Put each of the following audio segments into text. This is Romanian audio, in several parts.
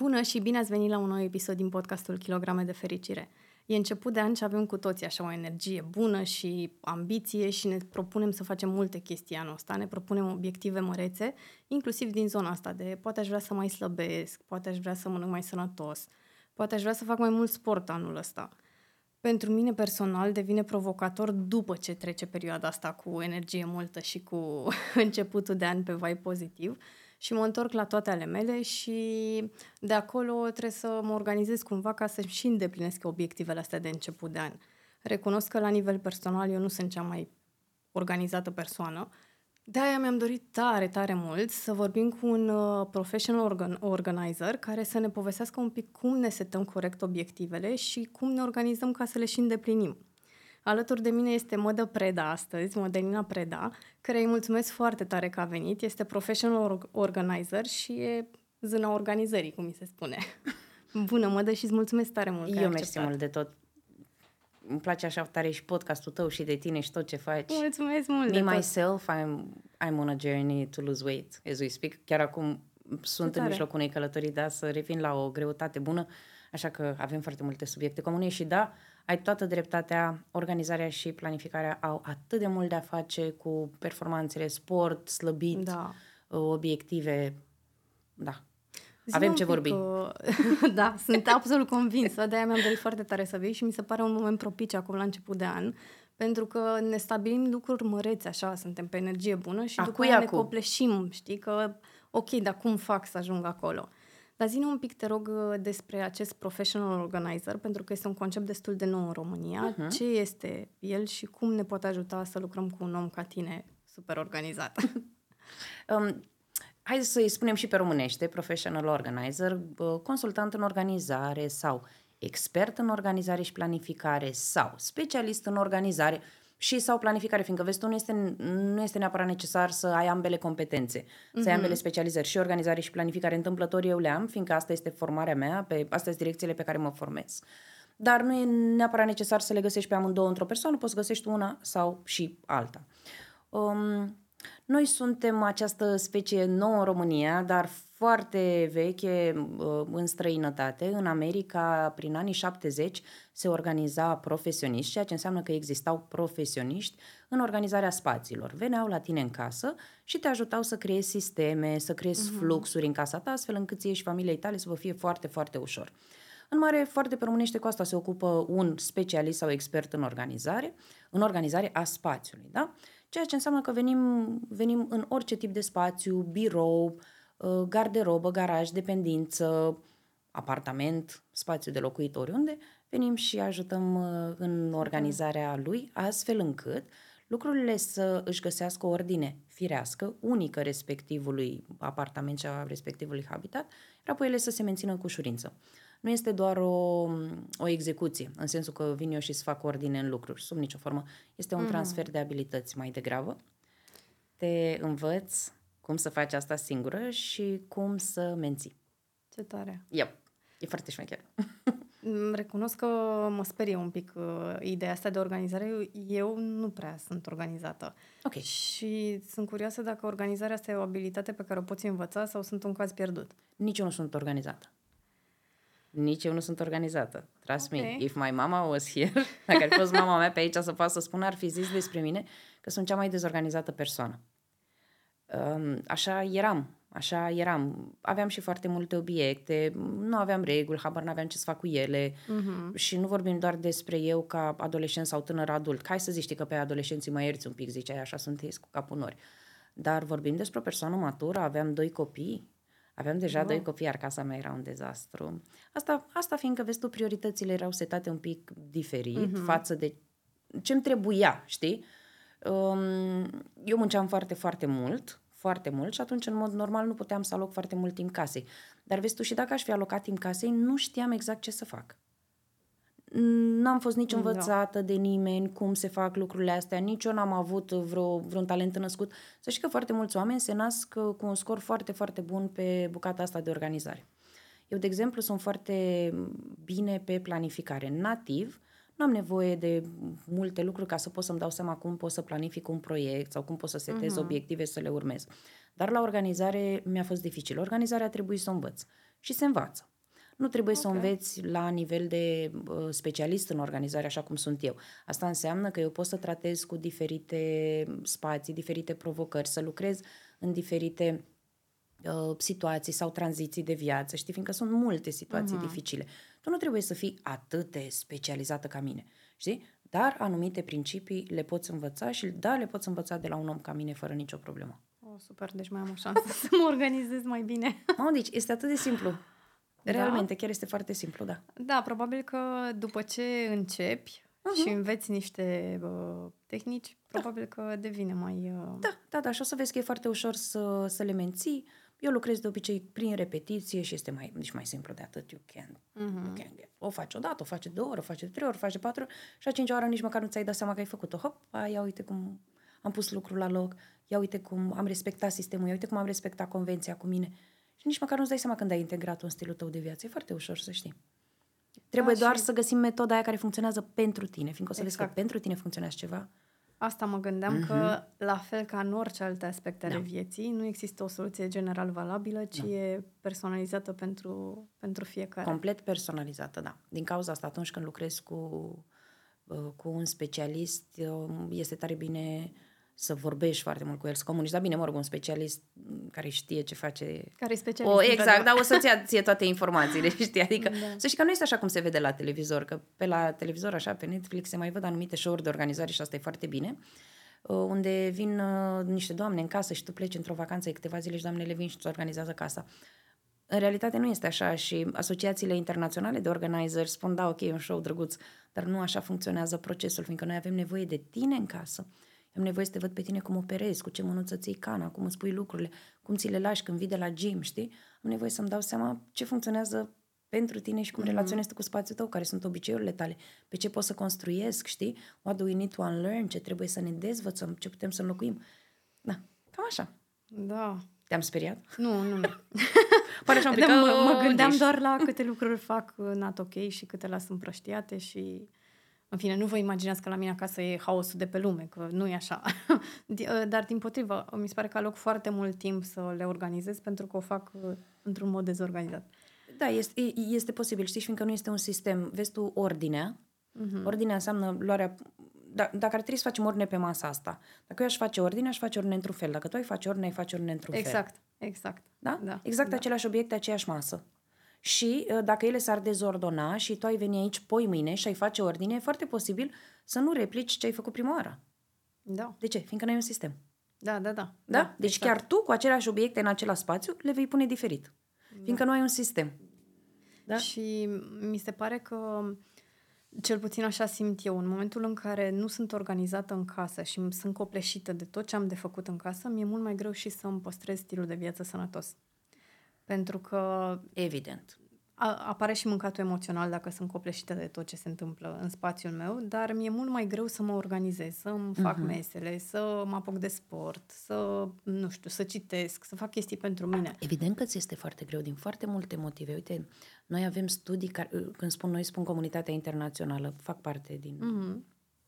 Bună și bine ați venit la un nou episod din podcastul Kilograme de Fericire. E început de an și avem cu toții așa o energie bună și ambiție și ne propunem să facem multe chestii anul ăsta. Ne propunem obiective mărețe, inclusiv din zona asta de poate aș vrea să mai slăbesc, poate aș vrea să mănânc mai sănătos, poate aș vrea să fac mai mult sport anul ăsta. Pentru mine personal devine provocator după ce trece perioada asta cu energie multă și cu începutul de an pe vai pozitiv și mă întorc la toate ale mele și de acolo trebuie să mă organizez cumva ca să și îndeplinesc obiectivele astea de început de an. Recunosc că la nivel personal eu nu sunt cea mai organizată persoană, de-aia mi-am dorit tare, tare mult să vorbim cu un uh, professional organ- organizer care să ne povestească un pic cum ne setăm corect obiectivele și cum ne organizăm ca să le și îndeplinim. Alături de mine este Modă Preda astăzi, Modelina Preda, care îi mulțumesc foarte tare că a venit. Este professional organizer și e zâna organizării, cum mi se spune. Bună, Modă, și îți mulțumesc tare mult Eu mersi mult de tot. Îmi place așa tare și podcastul tău și de tine și tot ce faci. Mulțumesc mult Me, myself, I'm, I'm on a journey to lose weight, as we speak. Chiar acum sunt în mijlocul unei călătorii, da, să revin la o greutate bună, așa că avem foarte multe subiecte comune și da, ai toată dreptatea, organizarea și planificarea au atât de mult de a face cu performanțele, sport, slăbit, da. obiective. Da. Zi Avem ce vorbi. Că... da, sunt absolut convinsă, de-aia mi-am dorit foarte tare să vii și mi se pare un moment propice acum la început de an, pentru că ne stabilim lucruri măreți așa, suntem pe energie bună și acu după aia ne copleșim, știi, că ok, dar cum fac să ajung acolo? Dar zi un pic, te rog, despre acest professional organizer, pentru că este un concept destul de nou în România. Uh-huh. Ce este el și cum ne poate ajuta să lucrăm cu un om ca tine super organizat? um, hai să-i spunem și pe românește, professional organizer, consultant în organizare sau expert în organizare și planificare sau specialist în organizare și sau planificare, fiindcă vezi tu nu este, nu este neapărat necesar să ai ambele competențe, mm-hmm. să ai mhm. ambele specializări și organizare și planificare întâmplător eu le am, fiindcă asta este formarea mea, pe, astea sunt direcțiile pe care mă formez. Dar nu e neapărat necesar să le găsești pe amândouă într-o persoană, poți găsești una sau și alta. Um, noi suntem această specie nouă în România, dar foarte veche uh, în străinătate. În America, prin anii 70, se organiza profesioniști, ceea ce înseamnă că existau profesioniști în organizarea spațiilor. Veneau la tine în casă și te ajutau să creezi sisteme, să creezi uh-huh. fluxuri în casa ta, astfel încât ție și familiei tale să vă fie foarte, foarte ușor. În mare, foarte pe românește cu asta se ocupă un specialist sau expert în organizare, în organizare a spațiului, da? Ceea ce înseamnă că venim, venim în orice tip de spațiu, birou, uh, garderobă, garaj, dependință, apartament, spațiu de locuit oriunde, venim și ajutăm uh, în organizarea lui, astfel încât lucrurile să își găsească o ordine firească, unică respectivului apartament și a respectivului habitat, iar apoi ele să se mențină cu ușurință. Nu este doar o, o execuție, în sensul că vin eu și să fac ordine în lucruri, sub nicio formă. Este un mm. transfer de abilități mai degrabă. Te învăț cum să faci asta singură și cum să menții. Ce tare! Yep. E foarte șmecher. Mm, recunosc că mă sperie un pic uh, ideea asta de organizare. Eu nu prea sunt organizată. Ok. Și sunt curioasă dacă organizarea asta e o abilitate pe care o poți învăța sau sunt un caz pierdut. Nici eu nu sunt organizată. Nici eu nu sunt organizată. Trust okay. me, if my mama was here, dacă ar fi fost mama mea pe aici să poată să spună, ar fi zis despre mine că sunt cea mai dezorganizată persoană. Um, așa eram, așa eram. Aveam și foarte multe obiecte, nu aveam reguli, habar n-aveam ce să fac cu ele uh-huh. și nu vorbim doar despre eu ca adolescent sau tânăr adult. Hai să zici că pe adolescenții mai ierți un pic, ziceai, așa sunt cu capul nori. Dar vorbim despre o persoană matură, aveam doi copii, Aveam deja wow. doi copii, iar casa mea era un dezastru. Asta, asta fiindcă, vezi tu, prioritățile erau setate un pic diferit uh-huh. față de ce-mi trebuia, știi? Um, eu munceam foarte, foarte mult, foarte mult și atunci, în mod normal, nu puteam să aloc foarte mult timp casei. Dar vezi tu, și dacă aș fi alocat timp casei, nu știam exact ce să fac. N-am fost nici da. învățată no. de nimeni cum se fac lucrurile astea, nici eu n-am avut vreo, vreun talent născut. Să știi că foarte mulți oameni se nasc uh, cu un scor foarte, foarte bun pe bucata asta de organizare. Eu, de exemplu, sunt foarte bine pe planificare. Nativ, nu am nevoie de multe lucruri ca să pot să-mi dau seama cum pot să planific un proiect sau cum pot să setez uh-huh. obiective să le urmez. Dar la organizare mi-a fost dificil. Organizarea trebuie să o învăț. Și se învață. Nu trebuie okay. să o Ok. înveți la nivel de uh, specialist în organizare, așa cum sunt eu. Asta înseamnă că eu pot să tratez cu diferite spații, diferite provocări, să lucrez în diferite uh, situații sau tranziții de viață, știi, fiindcă sunt multe situații uh-huh. dificile. Tu nu trebuie să fii atât de specializată ca mine, știi? Dar anumite principii le poți învăța și da, le poți învăța de la un om ca mine fără nicio problemă. Oh, super, deci mai am o șansă să mă organizez mai bine. Mamă, deci este atât de simplu. Da? Realmente, chiar este foarte simplu, da. Da, probabil că după ce începi uh-huh. și înveți niște uh, tehnici, probabil că devine mai... Uh... Da, da, da, și o să vezi că e foarte ușor să, să le menții. Eu lucrez de obicei prin repetiție și este mai, deci mai simplu de atât. You can, uh-huh. you can get. O faci o dată, o faci de două ori, o faci de trei ori, o faci de patru ori și a cincea oară nici măcar nu ți-ai dat seama că ai făcut-o. Hop, a, ia uite cum am pus lucrul la loc, ia uite cum am respectat sistemul, ia uite cum am respectat convenția cu mine. Și nici măcar nu-ți dai seama când ai integrat-o în stilul tău de viață. E foarte ușor să știi. Trebuie Da, doar și- să găsim metoda aia care funcționează pentru tine, fiindcă o să vezi Exact. că pentru tine funcționează ceva. Asta mă gândeam uh-huh. că, la fel ca în orice alte aspecte ale Da. vieții, nu există o soluție general valabilă, ci Da. e personalizată pentru, pentru fiecare. Complet personalizată, da. Din cauza asta, atunci când lucrezi cu, uh, cu un specialist, uh, este tare bine să vorbești foarte mult cu el, să comunici. Dar bine, mă rog, un specialist mm, care știe ce face... care e specialist. O, în exact, treaba. dar o să-ți ia ție toate informațiile, știi? Adică, Da. să știi că nu este așa cum se vede la televizor, că pe la televizor, așa, pe Netflix, se mai văd anumite show-uri de organizare și asta e foarte bine, uh, unde vin uh, niște doamne în casă și tu pleci într-o vacanță de câteva zile și doamnele vin și îți organizează casa. În realitate nu este așa și asociațiile internaționale de organizeri spun, da, ok, e un show drăguț, dar nu așa funcționează procesul, fiindcă noi avem nevoie de tine în casă. Am nevoie să te văd pe tine cum operezi, cu ce mânuță ții cana, cum îți pui lucrurile, cum ți le lași când vii de la gym, știi? Am nevoie să-mi dau seama ce funcționează pentru tine și cum mm-hmm. relaționezi tu cu spațiul tău, care sunt obiceiurile tale, pe ce pot să construiesc, știi? What do we need to unlearn? Ce trebuie să ne dezvățăm? Ce putem să înlocuim? Da, cam așa. Da. Te-am speriat? Nu, nu, nu. Pare așa un pic Da, mă, că- mă gândeam deci- doar la câte lucruri fac not ok și câte las împrăștiate și... În fine, nu vă imaginați că la mine acasă e haosul de pe lume, că nu e așa. Di- ă, Dar, din potrivă, mi se pare că aloc foarte mult timp să le organizez pentru că o fac uh, într-un mod dezorganizat. Da, este, e- este posibil, știi, fiindcă nu este un sistem. Vezi tu ordinea. Mhm. Uh-huh. Ordinea înseamnă luarea... Da, dacă ar trebui să facem ordine pe masa asta, dacă eu aș face ordine, aș face ordine într-un fel. Dacă tu ai face ordine, ai face ordine într-un fel. Exact, exact. Da? Da, exact da. aceleași obiecte, aceeași masă. Și uh, dacă ele s-ar dezordona și tu ai veni aici poi mâine și ai face ordine, e foarte posibil să nu replici ce ai făcut prima oară. Da, De ce? Fiindcă nu ai un sistem. da, da. Da, Da? Deci exact. chiar tu, cu aceleași obiecte în același spațiu, le vei pune diferit. Fiindcă nu ai un sistem. Da? Și mi se pare că, cel puțin așa simt eu, în momentul în care nu sunt organizată în casă și îmi sunt copleșită de tot ce am de făcut în casă, mi-e mult mai greu și să îmi păstrez stilul de viață sănătos. Pentru că Evident. a, apare și mâncatul emoțional dacă sunt copleșită de tot ce se întâmplă în spațiul meu, dar mi-e mult mai greu să mă organizez, să-mi fac Mhm. mesele, să mă apuc de sport, să, nu știu, să citesc, să fac chestii pentru mine. Evident că ți este foarte greu din foarte multe motive. Uite, noi avem studii care, când spun noi, spun comunitatea internațională, fac parte din, Mhm.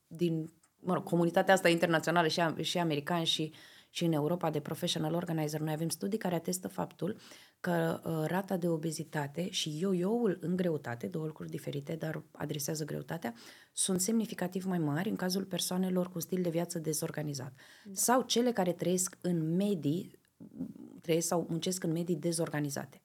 din mă rog, comunitatea asta internațională și, a- și americani și, și în Europa de professional organizer. Noi avem studii care atestă faptul că uh, rata de obezitate și yo-yo-ul în greutate, două lucruri diferite, dar adresează greutatea, sunt semnificativ mai mari în cazul persoanelor cu stil de viață dezorganizat. Sau cele care trăiesc în medii, trăiesc sau muncesc în medii dezorganizate.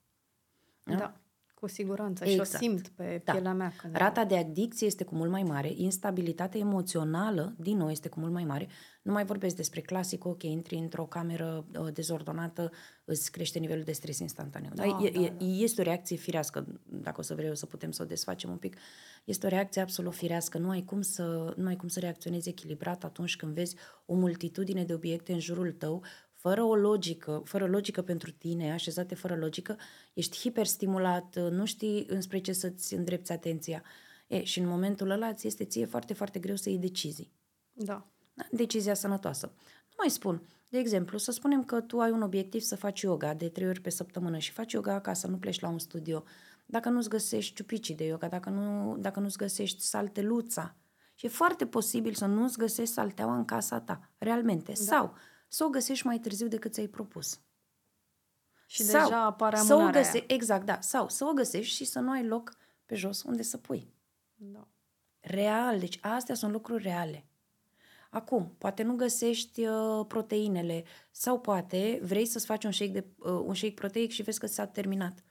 Da, da cu siguranță. Și Exact. o simt pe Da. pielea mea. Când Rata de adicție este cu mult mai mare, instabilitatea emoțională, din nou, este cu mult mai mare. Nu mai vorbesc despre clasic, ok, intri într-o cameră uh, dezordonată, îți crește nivelul de stres instantaneu. Da, Da, e, da, e, este o reacție firească, dacă o să vreau să putem să o desfacem un pic. Este o reacție absolut firească. Nu ai cum să, nu ai cum să reacționezi echilibrat atunci când vezi o multitudine de obiecte în jurul tău, fără o logică, fără logică pentru tine, așezate fără logică, ești hiperstimulat, nu știi înspre ce să-ți îndrepți atenția. E, și în momentul ăla ți este ție foarte, foarte greu să iei decizii. Da. Da? Decizia sănătoasă. Nu mai spun. De exemplu, să spunem că tu ai un obiectiv să faci yoga de trei ori pe săptămână și faci yoga acasă, nu pleci la un studio. Dacă nu-ți găsești ciupicii de yoga, dacă, nu, dacă nu-ți găsești salteluța, și e foarte posibil să nu-ți găsești salteaua în casa ta, realmente. Da. Sau să o găsești mai târziu decât ți-ai propus. Și sau deja apare să o amânarea găse- aia. Exact, da. Sau să o găsești și să nu ai loc pe jos unde să pui. Da. Real, deci astea sunt lucruri reale. Acum, poate nu găsești uh, proteinele sau poate vrei să-ți faci un shake, de, uh, un shake proteic și vezi că s-a terminat.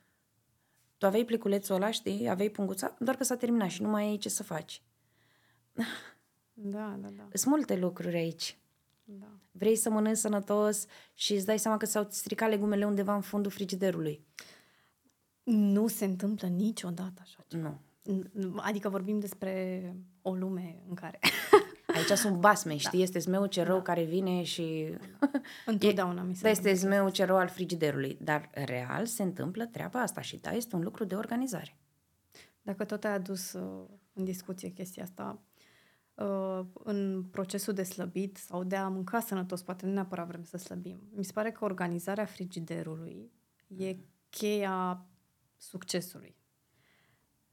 Tu aveai pliculețul ăla, știi, aveai punguța, doar că s-a terminat și nu mai ai ce să faci. Da, da, da. Sunt multe lucruri aici. Da. Vrei să mănânci sănătos și îți dai seama că s-au stricat legumele undeva în fundul frigiderului. Nu se întâmplă niciodată așa ceva. Nu. N- Adică vorbim despre o lume în care Aici sunt basme, știi? Este zmeu ce rău care vine și... întotdeauna mi se Da, este întâmplă. zmeu ce rău al frigiderului. Dar real se întâmplă treaba asta și da, este un lucru de organizare. Dacă tot ai adus uh, în discuție chestia asta, uh, în procesul de slăbit sau de a mânca sănătos, poate nu neapărat vrem să slăbim, mi se pare că organizarea frigiderului e cheia succesului.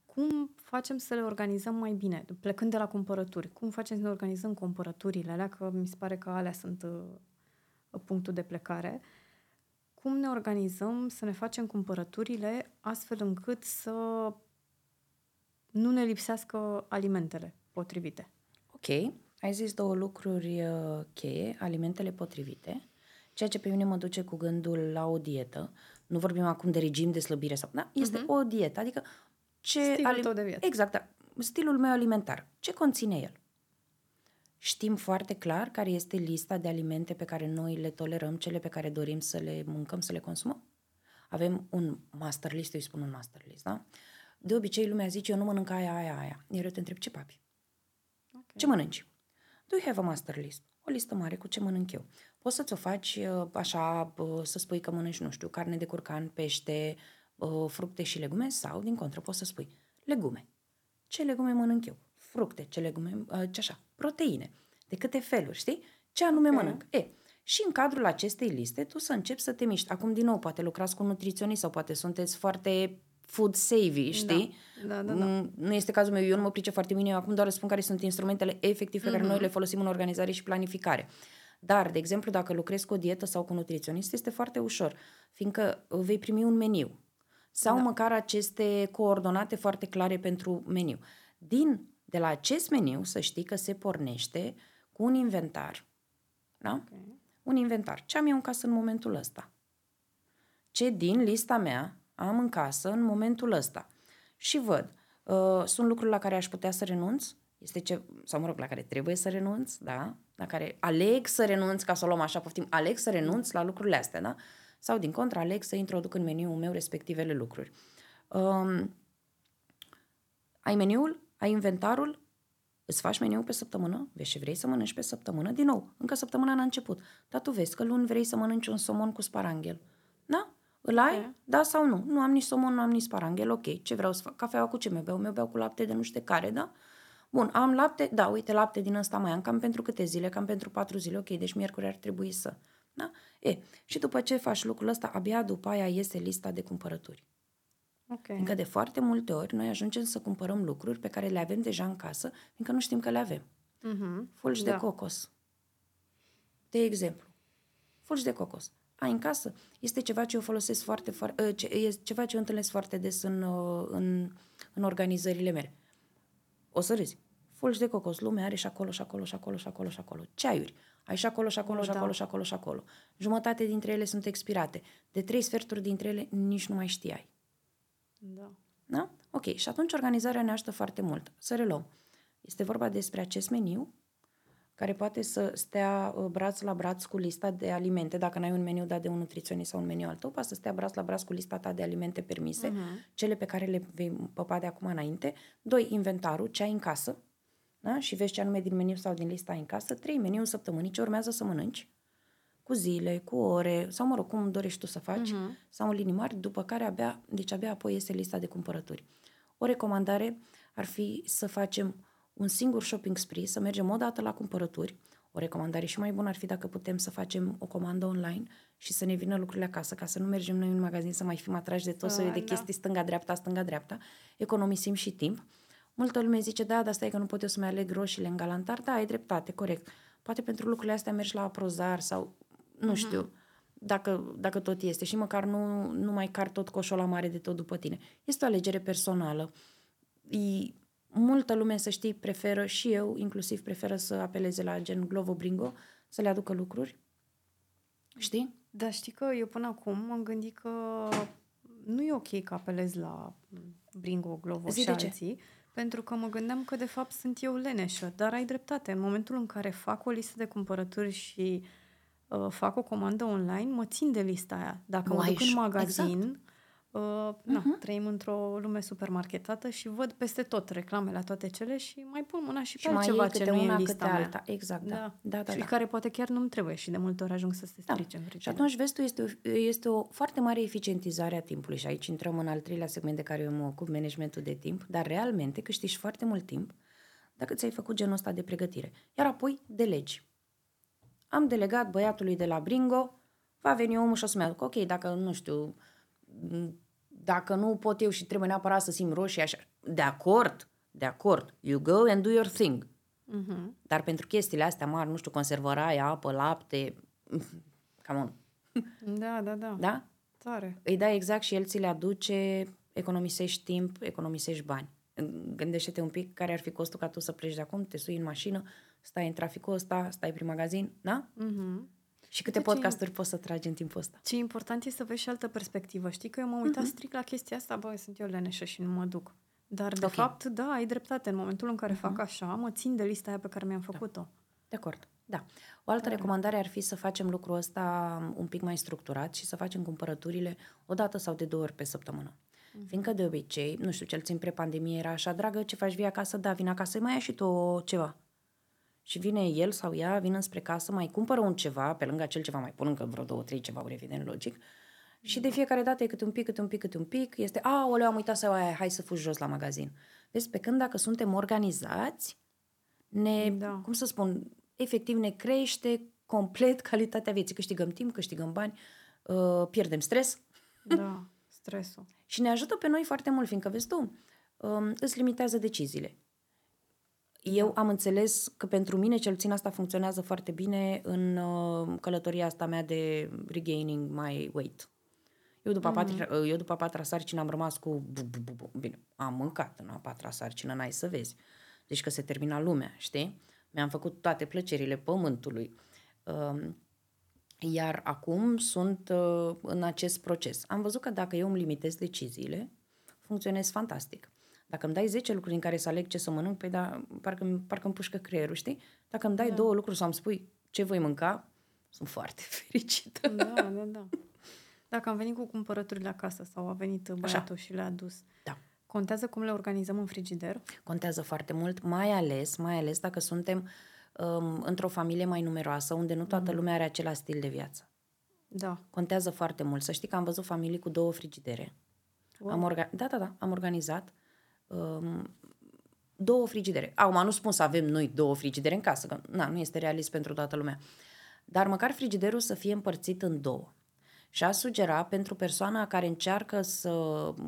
Cum facem să le organizăm mai bine? Plecând de la cumpărături, cum facem să ne organizăm cumpărăturile alea? Că mi se pare că alea sunt uh, punctul de plecare. Cum ne organizăm să ne facem cumpărăturile astfel încât să nu ne lipsească alimentele potrivite. Ok, ai zis două lucruri uh, cheie, alimentele potrivite, ceea ce pe mine mă duce cu gândul la o dietă. Nu vorbim acum de regim de slăbire sau... Da, este uh-huh. o dietă, adică ce... Stilul tău de viață. Exact, da. Stilul meu alimentar. Ce conține el? Știm foarte clar care este lista de alimente pe care noi le tolerăm, cele pe care dorim să le mâncăm, să le consumăm? Avem un master list, eu îi spun un master list, da? De obicei lumea zice, eu nu mănânc aia, aia, aia. Iar eu te întreb, ce papi? Okay. Ce mănânci? Do you have a master list? O listă mare cu ce mănânc eu. Poți să-ți o faci uh, așa, uh, să spui că mănânci, nu știu, carne de curcan, pește, uh, fructe și legume sau, din contră, poți să spui legume. Ce legume mănânc eu? Fructe, ce legume, uh, ce așa, proteine. De câte feluri, știi? Ce anume Ok. mănânc? E, și în cadrul acestei liste tu să începi să te miști. Acum, din nou, poate lucrați cu un nutriționist sau poate sunteți foarte food savvy, știi? Da, da, da. Mm, Nu este cazul meu, eu nu mă pricep foarte bine, eu acum doar spun care sunt instrumentele efectiv pe care Mhm. noi le folosim în organizare și planificare. Dar, de exemplu, dacă lucrezi cu o dietă sau cu un nutriționist, este foarte ușor, fiindcă vei primi un meniu sau Da. măcar aceste coordonate foarte clare pentru meniu. Din, de la acest meniu, să știi că se pornește cu un inventar. Da? Ok. un inventar. Ce am eu în casă în momentul ăsta? Ce din lista mea am în casă în momentul ăsta? Și văd, uh, sunt lucruri la care aș putea să renunț, este ce, sau mă rog, la care trebuie să renunț, da? La care aleg să renunț, ca să o luăm așa, poftim, aleg să renunț la lucrurile astea, da? Sau, din contră, aleg să introduc în meniul meu respectivele lucruri. Um, ai meniul, ai inventarul, îți faci meniul pe săptămână, vezi ce vrei să mănânci pe săptămână, din nou, încă săptămâna n-a început, dar tu vezi că luni vrei să mănânci un somon cu sparanghel. Da? Îl ai? Ok. Da sau nu? Nu am nici somon, nu am nici sparanghel, ok. Ce vreau să fac? Cafeaua cu ce mi beau? Mi beau cu lapte de nu știu care, da? Bun, am lapte? Da, uite, lapte din ăsta mai am, cam pentru câte zile? Cam pentru patru zile, ok, deci miercuri ar trebui să... Da? E, și după ce faci lucrul ăsta, abia după aia iese lista de cumpărături. Ok. Încă de foarte multe ori noi ajungem să cumpărăm lucruri pe care le avem deja în casă, fiindcă nu știm că le avem. Mhm. Fulgi Da. de cocos. De exemplu, fulgi de cocos. Ai în casă. Este ceva ce eu folosesc foarte, foarte ce, e ceva ce eu întâlnesc foarte des în, uh, în, în organizările mele. O să râzi. Fulgi de cocos. Lumea are și acolo, și acolo, și acolo, și acolo, și acolo. Ceaiuri. Ai și acolo, și acolo, O, și da. acolo, și acolo, și acolo. Jumătate dintre ele sunt expirate. De trei sferturi dintre ele nici nu mai știai. Da. Da? Ok. Și atunci organizarea ne ajută foarte mult. Să reluăm. Este vorba despre acest meniu care poate să stea uh, braț la braț cu lista de alimente. Dacă n-ai un meniu dat de un nutriționist sau un meniu al tău, poate să stea braț la braț cu lista ta de alimente permise, uh-huh. cele pe care le vei păpa de acum înainte. Doi, inventarul, ce ai în casă, da? și vezi ce anume din meniu sau din lista ai în casă. Trei, meniul săptămânii, ce urmează să mănânci, cu zile, cu ore, sau mă rog, cum dorești tu să faci, uh-huh. sau în linii mari, după care abia, deci abia apoi iese lista de cumpărături. O recomandare ar fi să facem un singur shopping spree, să mergem o dată la cumpărături. O recomandare și mai bună ar fi dacă putem să facem o comandă online și să ne vină lucrurile acasă, ca să nu mergem noi în magazin să mai fim atrași de tot Ah, soiul de da. chestii stânga-dreapta, stânga-dreapta. Economisim și timp. Multă lume zice, da, dar stai că nu pot eu să-mi aleg roșiile în galantar. Da, ai dreptate, corect. Poate pentru lucrurile astea mergi la Prozar sau, nu știu, dacă, dacă tot este și măcar nu, nu mai car tot coșul la mare de tot după tine. Este o alegere personală. E, multă lume, să știi, preferă și eu, inclusiv preferă să apeleze la gen Glovo Bringo, să le aducă lucruri. Știi? Da, știi că eu până acum m-am gândit că nu e ok că apelez la Bringo, Glovo Zi și de ce? alții, pentru că mă gândeam că de fapt sunt eu leneșă, dar ai dreptate. În momentul în care fac o listă de cumpărături și uh, fac o comandă online, mă țin de lista aia. Dacă Nu mă ai duc în ș- magazin, exact. Uh, na, trăim într-o lume supermarketată și văd peste tot reclamele toate cele și mai pun mâna și pe Și mai altceva iei ce câte nu e una, în câte lista mea. alta. Exact, da. Da, da, și da. care poate chiar nu-mi trebuie și de multe ori ajung să se Da. strice în Și frigider. atunci, vezi tu, este o, este o foarte mare eficientizare a timpului și aici intrăm în al treilea segment de care eu mă ocup, managementul de timp, dar realmente câștigi foarte mult timp dacă ți-ai făcut genul ăsta de pregătire. Iar apoi delegi. Am delegat băiatului de la Bringo, va veni omul și o să-mi aduc, ok, dacă, nu știu, m, dacă nu pot eu și trebuie neapărat să simt roșii așa, de acord, de acord, you go and do your thing. Mhm. Dar pentru chestiile astea mari, nu știu, conservăraie, apă, lapte, cam on, Da, da, da. da? Tare. Îi dai exact și el ți le aduce, economisești timp, economisești bani. Gândește-te un pic care ar fi costul ca tu să pleci de acum, te sui în mașină, stai în traficul ăsta, stai prin magazin, da? Mhm. Și câte Uite ce- podcasturi poți să tragi în timpul ăsta? Ce important e să vezi și altă perspectivă. Știi că eu m-am uitat strict la chestia asta, băi, sunt eu leneșă și nu mă duc. Dar, de Ok. fapt, da, ai dreptate. În momentul în care fac așa, mă țin de lista aia pe care mi-am făcut-o. De acord, da. O altă recomandare ar fi să facem lucrul ăsta un pic mai structurat și să facem cumpărăturile o dată sau de două ori pe săptămână. Fiindcă de obicei, nu știu, cel țin pre-pandemie era așa, dragă, ce faci, vii acasă? Da, vin acasă, mai ia și tu ceva. Și vine el sau ea, vin spre casă, mai cumpără un ceva, pe lângă acel ceva mai pun încă vreo două, trei ceva, evident, logic. Și de fiecare dată e câte un pic, câte un pic, câte un pic. Este, a, oleu, am uitat să iau aia, hai să fugi jos la magazin. Vezi, pe când dacă suntem organizați, ne, Da. cum să spun, efectiv ne crește complet calitatea vieții. Câștigăm timp, câștigăm bani, uh, pierdem stres Da, stresul. și ne ajută pe noi foarte mult, fiindcă, vezi tu, um, îți limitează deciziile. Eu am înțeles că pentru mine, cel puțin, asta funcționează foarte bine în uh, călătoria asta mea de regaining my weight. Eu după, mm-hmm. patra, eu după a patra sarcină am rămas cu... Bu, bu, bu, bu. Bine, am mâncat în a patra sarcină, n-ai să vezi. Deci că se termina lumea, știi? Mi-am făcut toate plăcerile pământului. Um, iar acum sunt uh, în acest proces. Am văzut că dacă eu îmi limitez deciziile, funcționez fantastic. Dacă îmi dai 10 lucruri în care să aleg ce să mănânc, pe da, parcă, parcă îmi pușcă creierul, știi? Dacă îmi dai da. două lucruri sau îmi spui ce voi mânca, sunt foarte fericită. Da, da, da. Dacă am venit cu cumpărăturile acasă sau a venit băiatul și le-a dus, Da. contează cum le organizăm în frigider? Contează foarte mult, mai ales, mai ales dacă suntem um, într-o familie mai numeroasă, unde nu toată lumea are același stil de viață. Da. Contează foarte mult. Să știi că am văzut familii cu două frigidere. Wow. Am orga- da, da, da, am organizat um, două frigidere. Acum nu spun să avem noi două frigidere în casă, că na, nu este realist pentru toată lumea. Dar măcar frigiderul să fie împărțit în două. Și a sugera pentru persoana care încearcă să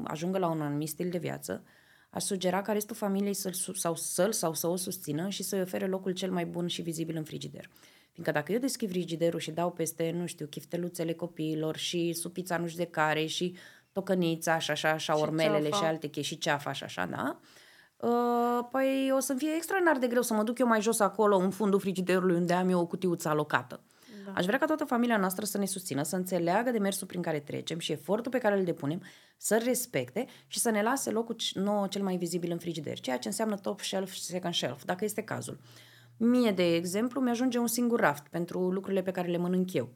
ajungă la un anumit stil de viață, aș sugera ca restul familiei să-l, su- sau să-l sau să o susțină și să-i ofere locul cel mai bun și vizibil în frigider. Fiindcă dacă eu deschid frigiderul și dau peste, nu știu, chifteluțele copiilor și supița nu știu de care și tocănița și așa, așa, Și ormelele ceafa. și alte chestii, și ceafa și așa, da? Uh, păi o să-mi fie extraordinar de greu să mă duc eu mai jos acolo, în fundul frigiderului, unde am eu o cutiuță alocată. Da. Aș vrea ca toată familia noastră să ne susțină, să înțeleagă de mersul prin care trecem și efortul pe care îl depunem, să respecte și să ne lase locul c- nouă cel mai vizibil în frigider, ceea ce înseamnă top shelf și second shelf, dacă este cazul. Mie, de exemplu, mi-ajunge un singur raft pentru lucrurile pe care le mănânc eu.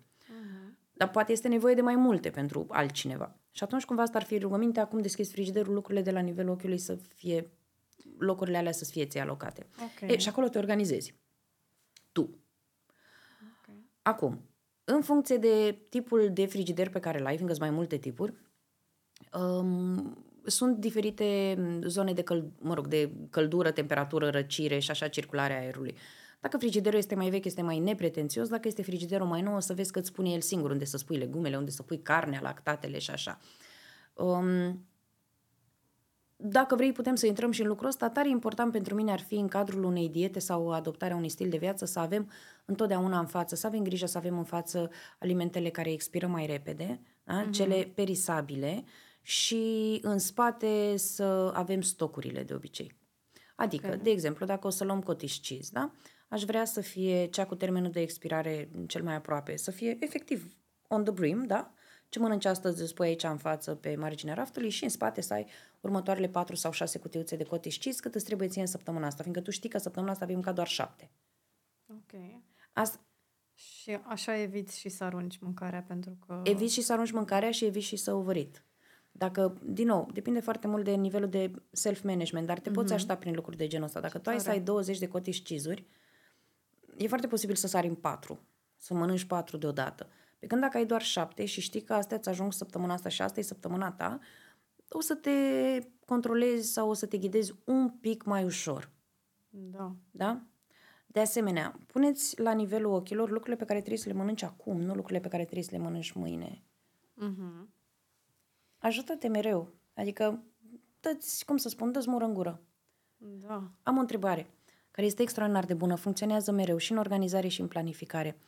Dar poate este nevoie de mai multe pentru altcineva. Și atunci cumva asta ar fi rugămintea, acum deschizi frigiderul, lucrurile de la nivelul ochiului să fie, locurile alea să fie ție alocate. Ok. E, și acolo te organizezi. Tu. Ok. Acum, în funcție de tipul de frigider pe care îl ai, fiindcă sunt mai multe tipuri, um, sunt diferite zone de, căl- mă rog, de căldură, temperatură, răcire și așa circularea aerului. Dacă frigiderul este mai vechi, este mai nepretențios, dacă este frigiderul mai nou, o să vezi că îți spune el singur unde să spui legumele, unde să pui carnea, lactatele și așa. Um, dacă vrei, putem să intrăm și în lucrul ăsta. Tare important pentru mine ar fi în cadrul unei diete sau adoptarea unui stil de viață să avem întotdeauna în față, să avem grijă să avem în față alimentele care expiră mai repede, da? mm-hmm. cele perisabile și în spate să avem stocurile de obicei. Adică, okay. de exemplu, dacă o să luăm cottage cheese, da? Aș vrea să fie cea cu termenul de expirare cel mai aproape, să fie efectiv on the brim, da? Ce mănânci astăzi îți pui aici în față pe marginea raftului și în spate să ai următoarele 4 sau 6 cutiuțe de cottage cheese cât îți trebuie ție în săptămâna asta, fiindcă tu știi că săptămâna asta avem ca doar 7. Ok. Asta, și așa eviți și să arunci mâncarea pentru că... Eviți și să arunci mâncarea și eviți și să ovărit. Dacă, din nou, depinde foarte mult de nivelul de self-management, dar te mm-hmm. poți aștepta prin lucruri de genul ăsta. Dacă tu ai să ai 20 de cottage cheese e foarte posibil să sari în 4, să mănânci 4 deodată. Pe când dacă ai doar 7 și știi că astea îți ajung săptămâna asta și asta e săptămâna ta, o să te controlezi sau o să te ghidezi un pic mai ușor. Da. Da? De asemenea, puneți la nivelul ochilor lucrurile pe care trebuie să le mănânci acum, nu lucrurile pe care trebuie să le mănânci mâine. Mm-hmm. Ajută-te mereu. Adică, dă-ți, cum să spun, dă-ți mură în gură. Da. Am o întrebare care este extraordinar de bună, funcționează mereu și în organizare și în planificare.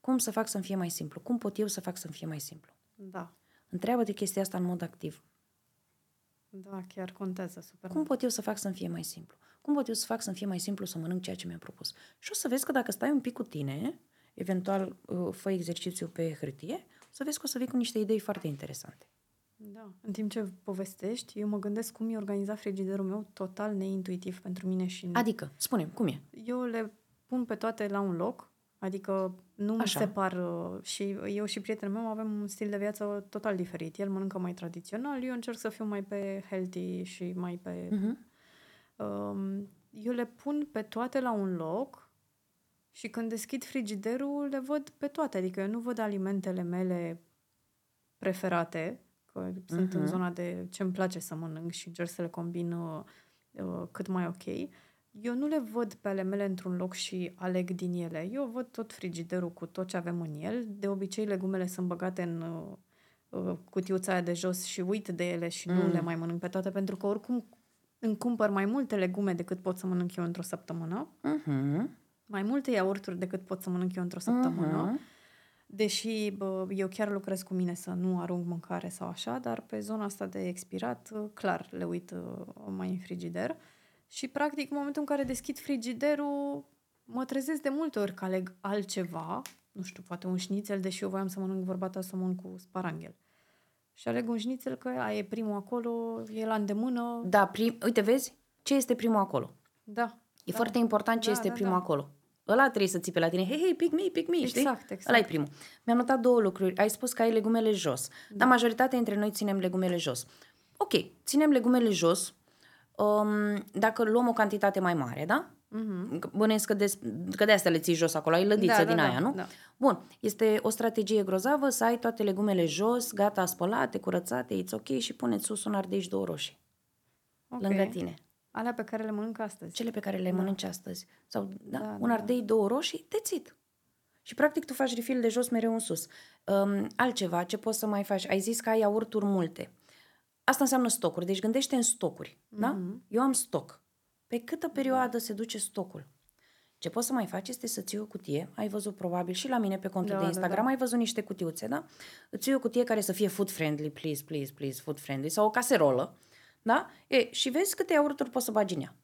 Cum să fac să-mi fie mai simplu? Cum pot eu să fac să-mi fie mai simplu? Da. Întreabă de chestia asta în mod activ. Da, chiar contează super Cum pot eu să fac să-mi fie mai simplu? Cum pot eu să fac să-mi fie mai simplu să mănânc ceea ce mi-am propus? Și o să vezi că dacă stai un pic cu tine, eventual uh, fă exercițiu pe hârtie, o să vezi că o să vii cu niște idei foarte interesante. Da. În timp ce povestești, eu mă gândesc cum e organizat frigiderul meu total neintuitiv pentru mine și... Adică, spune cum e? Eu le pun pe toate la un loc, adică nu mă separ uh, și eu și prietenul meu avem un stil de viață total diferit. El mănâncă mai tradițional, eu încerc să fiu mai pe healthy și mai pe... Uh-huh. Eu le pun pe toate la un loc și când deschid frigiderul le văd pe toate, adică eu nu văd alimentele mele preferate, că uh-huh. sunt în mhm. zona de ce îmi place să mănânc și încerc să le combin uh, uh, cât mai ok. Eu nu le văd pe ale mele într-un loc și aleg din ele. Eu văd tot frigiderul cu tot ce avem în el. De obicei, legumele sunt băgate în uh, uh cutiuța aia de jos și uit de ele și mm. nu le mai mănânc pe toate, pentru că oricum îmi cumpăr mai multe legume decât pot să mănânc eu într-o săptămână. Uh-huh. Mai multe iaurturi decât pot să mănânc eu într-o săptămână. Uh-huh. Deși bă, eu chiar lucrez cu mine să nu arunc mâncare sau așa, dar pe zona asta de expirat, uh, clar, le uit uh, mai în frigider. Și, practic, în momentul în care deschid frigiderul, mă trezesc de multe ori că aleg altceva, nu știu, poate un șnițel, deși eu voiam să mănânc vorbata somon cu sparanghel. Și aleg un șnițel că aia e primul acolo, e la îndemână. Da, prim... uite, vezi? Ce este primul acolo? Da. E da. foarte important ce da, este da, primul da. acolo. Ăla trebuie să țipe la tine, hei, hei, pick me, pick me, exact, știi? Exact, Ăla e primul. Mi-am notat două lucruri. Ai spus că ai legumele jos. Da. Dar majoritatea dintre noi ținem legumele jos. Ok, ținem legumele jos um, dacă luăm o cantitate mai mare, da? Mm-hmm. Bănesc că de, că de astea le ții jos acolo, ai lădiță da, din da, aia, da, nu? Da. Bun, este o strategie grozavă să ai toate legumele jos, gata spălate, curățate, it's ok și puneți sus un ardei și două roșii. Okay. Lângă tine. Alea pe care le mănânc astăzi. Cele pe care le da. mănânci astăzi. Sau, da, da un da, ardei, da. două roșii, tețit. Și practic tu faci refill de jos mereu în sus. Um, altceva, ce poți să mai faci? Ai zis că ai iaurturi multe. Asta înseamnă stocuri. Deci gândește în stocuri. Mm-hmm. Da? Mhm. Eu am stoc. Pe câtă perioadă se duce stocul? Ce poți să mai faci este să ții o cutie, ai văzut probabil și la mine pe contul da, de Instagram, da, da. ai văzut niște cutiuțe, da? Îți iei o cutie care să fie food friendly, please, please, please, food friendly, sau o caserolă, da? E, și vezi câte iaurturi poți să bagi în ea.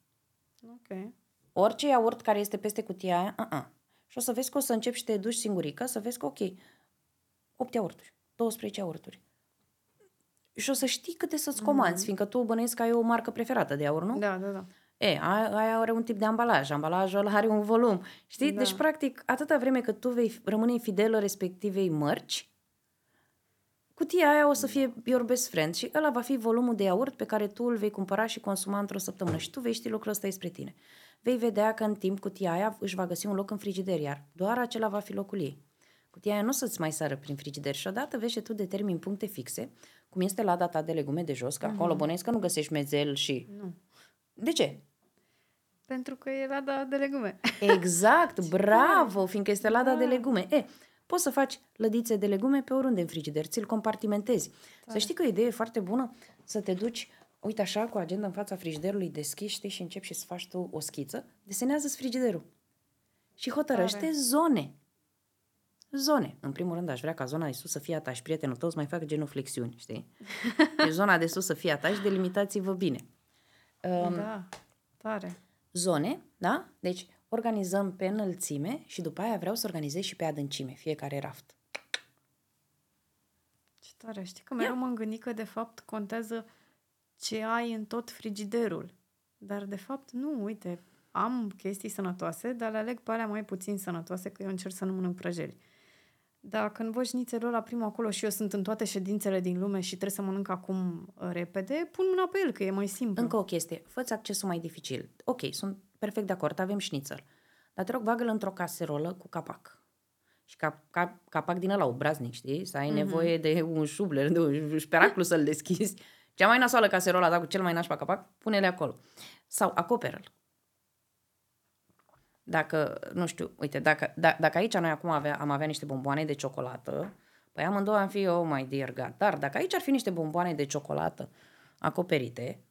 Ok. Orice iaurt care este peste cutia aia, uh-uh. Și o să vezi că o să începi și te duci singurică, să vezi că, ok, 8 iaurturi, 12 iaurturi. Și o să știi câte să-ți comanzi, mm-hmm. fiindcă tu bănuiesc că ai o marcă preferată de aur, nu? Da, da, da. E, aia are un tip de ambalaj, ambalajul ăla are un volum, știi? Da. Deci, practic, atâta vreme cât tu vei rămâne fidelă respectivei mărci, cutia aia o să fie your best friend și ăla va fi volumul de iaurt pe care tu îl vei cumpăra și consuma într-o săptămână și tu vei ști lucrul ăsta spre tine. Vei vedea că în timp cutia aia își va găsi un loc în frigider, iar doar acela va fi locul ei. Cutia aia nu o să-ți mai sară prin frigider și odată vezi că tu determini puncte fixe, cum este la data de legume de jos, că mm-hmm. acolo bănesc că nu găsești mezel și... Nu. De ce? Pentru că e lada de legume. Exact, bravo, fiindcă este lada da. de legume. E, poți să faci lădițe de legume pe oriunde în frigider, ți-l compartimentezi. Tare. Să știi că o idee foarte bună să te duci uite așa, cu agenda în fața frigiderului deschis, știi, și începi și să faci tu o schiță, desenează-ți frigiderul. Și hotărăște Tare. zone. Zone. În primul rând, aș vrea ca zona de sus să fie a ta și prietenul tău să mai facă genuflexiuni, știi? Deci zona de sus să fie a ta și delimitați-vă bine. Um, da, tare. zone, da? Deci organizăm pe înălțime și după aia vreau să organizez și pe adâncime, fiecare raft. Ce tare. Știi că mereu m-am gândit că de fapt contează ce ai în tot frigiderul. Dar de fapt nu, uite, am chestii sănătoase, dar le aleg pe alea mai puțin sănătoase, că eu încerc să nu mănânc prăjeli. Dar când văd șnițelul la primul acolo și eu sunt în toate ședințele din lume și trebuie să mănânc acum uh, repede, pun mâna pe el, că e mai simplu. Încă o chestie, fă accesul mai dificil. Ok, sunt perfect de acord, avem șnițel. Dar te rog, bagă-l într-o caserolă cu capac. Și cap, cap, capac din ăla obraznic, știi? Să ai mm-hmm. nevoie de un șubler, de un șperaclu să-l deschizi. Cea mai nasoală caserola, dar cu cel mai nașpa capac, pune-le acolo. Sau acoperă-l. Dacă, nu știu, uite, dacă, da, dacă aici noi acum avea, am avea niște bomboane de ciocolată, păi amândouă am fi, oh my dear God. Dar dacă aici ar fi niște bomboane de ciocolată acoperite,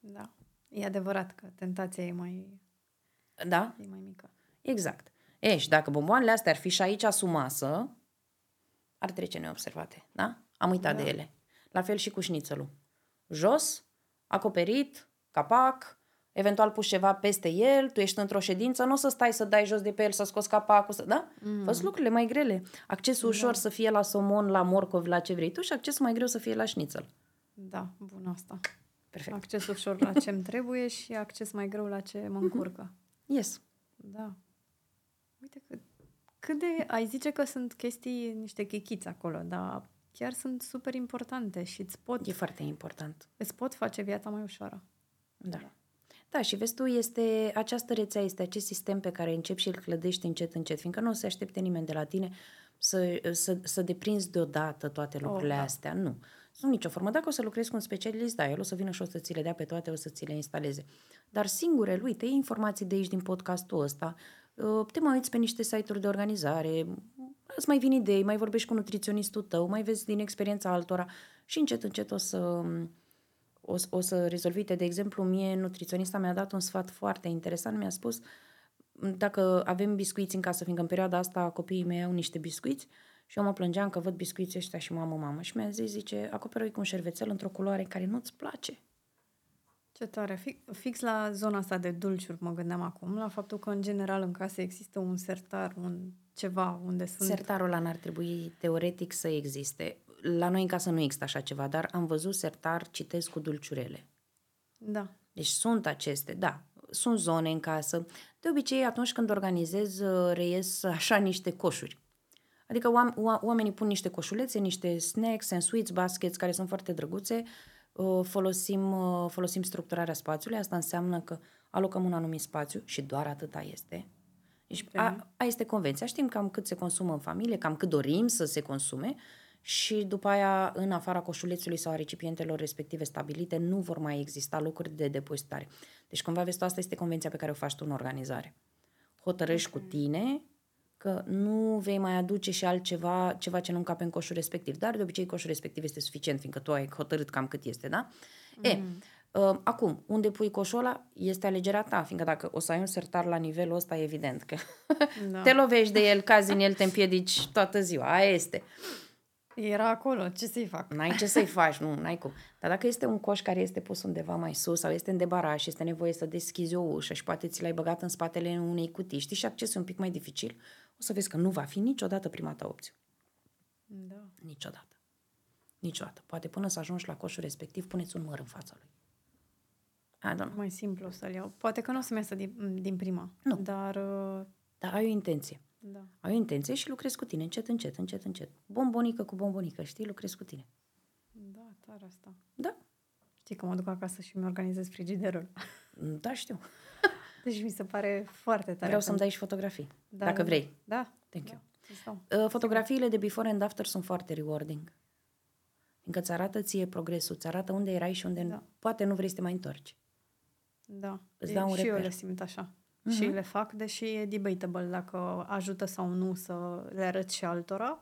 Da. E adevărat că tentația e mai, da, e mai mică. Exact. E, și dacă bomboanele astea ar fi și aici sub masă, ar trece neobservate, da? Am uitat Da. de ele. La fel și cu șnițelul. Jos, acoperit, capac, eventual pus ceva peste el, tu ești într-o ședință, nu o să stai să dai jos de pe el, să scoți capacul, să, da? Mm. Fă lucrurile mai grele. Accesul ușor să fie la somon, la morcov, la ce vrei tu și accesul mai greu să fie la șnițel. Da, bun asta. Perfect. Acces ușor la ce-mi trebuie și acces mai greu la ce mă încurcă. Yes. Da. Uite cât, cât de... Ai zice că sunt chestii, niște chichiți acolo, dar chiar sunt super importante și îți pot, E foarte important. îți pot face viața mai ușoară. Da. Da, și vezi tu, este această rețea, este acest sistem pe care începi și îl clădești încet, încet, fiindcă nu o să aștepte nimeni de la tine să, să, să deprinzi deodată toate lucrurile da. astea. Nu. Nu nicio formă. Dacă o să lucrezi cu un specialist, da, el o să vină și o să ți le dea pe toate, o să ți le instaleze. Dar singure, lui, te iei informații de aici din podcastul ăsta, uh, te mai uiți pe niște site-uri de organizare, îți mai vin idei, mai vorbești cu nutriționistul tău, mai vezi din experiența altora și încet, încet o să, o, s- o să rezolvi. Uite, De exemplu, mie nutriționista mi-a dat un sfat foarte interesant. Mi-a spus dacă avem biscuiți în casă, fiindcă în perioada asta copiii mei au niște biscuiți și eu mă plângeam că văd biscuiții ăștia și mamă, mamă. Și mi-a zis, zice, acoperă-i cu un șervețel într-o culoare care nu-ți place. Ce tare. Fix, fix la zona asta de dulciuri mă gândeam acum, la faptul că în general în casă există un sertar, un ceva unde sunt... Sertarul ăla n-ar trebui teoretic să existe. La noi în casă nu există așa ceva, dar am văzut sertar, citesc cu dulciurele. Da. Deci sunt aceste, da, sunt zone în casă. De obicei, atunci când organizez, uh, reies așa niște coșuri. Adică oam- oa- oamenii pun niște coșulețe, niște snacks and sweets baskets care sunt foarte drăguțe. Uh, Folosim, uh, folosim structurarea spațiului. Asta înseamnă că alocăm un anumit spațiu și doar atâta este. Deci Ok. a, a este convenția. Știm cam cât se consumă în familie, cam cât dorim să se consume și după aia, în afara coșulețului sau a recipientelor respective stabilite, nu vor mai exista locuri de depozitare. Deci, cumva, vezi tu, asta este convenția pe care o faci tu în organizare. Hotărăști cu tine că nu vei mai aduce și altceva, ceva ce nu încape în coșul respectiv. Dar, de obicei, coșul respectiv este suficient, fiindcă tu ai hotărât cam cât este, da? Mm. E, uh, acum, unde pui coșul ăla, este alegerea ta, fiindcă dacă o să ai un sertar la nivelul ăsta, e evident că Da. te lovești de el, cazi în el, te împiedici toată ziua. Aia este. Era acolo, ce să-i fac? N-ai ce să-i faci, nu, n-ai cum. Dar dacă este un coș care este pus undeva mai sus sau este în debaraș și este nevoie să deschizi o ușă și poate ți l-ai băgat în spatele unei cutii, știi, și accesul e un pic mai dificil, o să vezi că nu va fi niciodată prima ta opțiune. Da. Niciodată. Niciodată. Poate până să ajungi la coșul respectiv, puneți un măr în fața lui. I don't know. Mai simplu să-l iau. Poate că nu o să-mi iasă din, din prima. Nu. Dar, uh, Dar ai o intenție. da. Ai o intenție și lucrezi cu tine, încet, încet, încet, încet. Bombonică cu bombonică, știi? Lucrezi cu tine. Da, tare asta. Da, Știi că mă duc acasă și mi-organizez frigiderul. da, știu. Deci mi se pare foarte tare. Vreau să-mi dai și fotografii, Da, dacă da, vrei. Da. Thank da. you. îți dau. Uh, Fotografiile de before and after sunt foarte rewarding. Fiindcă îți arată ție progresul, îți arată unde erai și unde Da. poate nu vrei să te mai întorci. Da. Îți E- dau un și eu reper. le simt așa. Și le fac, deși e debatable dacă ajută sau nu să le arăt și altora.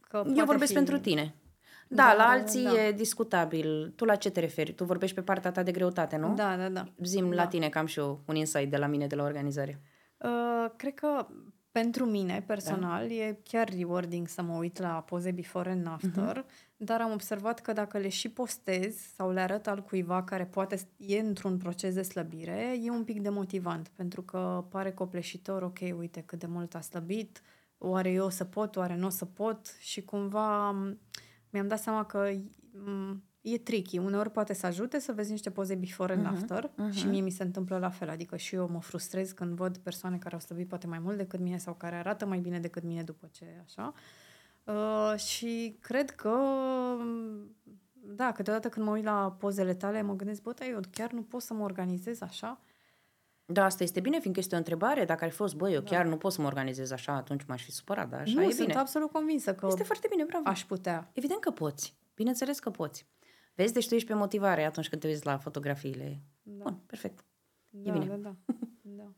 Că Eu poate vorbesc fi... pentru tine. Da, Dar, la alții da. e discutabil. Tu la ce te referi? Tu vorbești pe partea ta de greutate, nu? Da, da, da. Zim Da. la tine, că am și eu un insight de la mine de la organizare. Uh, cred că pentru mine, personal, da. e chiar rewarding să mă uit la poze before and after, uh-huh. dar am observat că dacă le și postez sau le arăt al cuiva care poate e într-un proces de slăbire, e un pic demotivant, pentru că pare copleșitor, ok, uite cât de mult a slăbit, oare eu o să pot, oare nu o să pot și cumva m, mi-am dat seama că m, e tricky. Uneori poate să ajute să vezi niște poze before and after uh-huh. și mie mi se întâmplă la fel. Adică și eu mă frustrez când văd persoane care au slăbit poate mai mult decât mine sau care arată mai bine decât mine după ce așa. Uh, și cred că da, câteodată când mă uit la pozele tale, mă gândesc, bă, dar eu chiar nu pot să mă organizez așa? Da, asta este bine, fiindcă este o întrebare. Dacă ar fi fost, băi, eu chiar nu pot să mă organizez așa, atunci m-aș fi supărat, dar așa nu, e sunt bine. absolut convinsă că Este foarte bine, bravo. aș putea. Evident că poți. Bineînțeles că poți. Vezi, deci tu ești pe motivare atunci când te uiți la fotografiile. Da. Bun, perfect. Da, bine. da, da. da.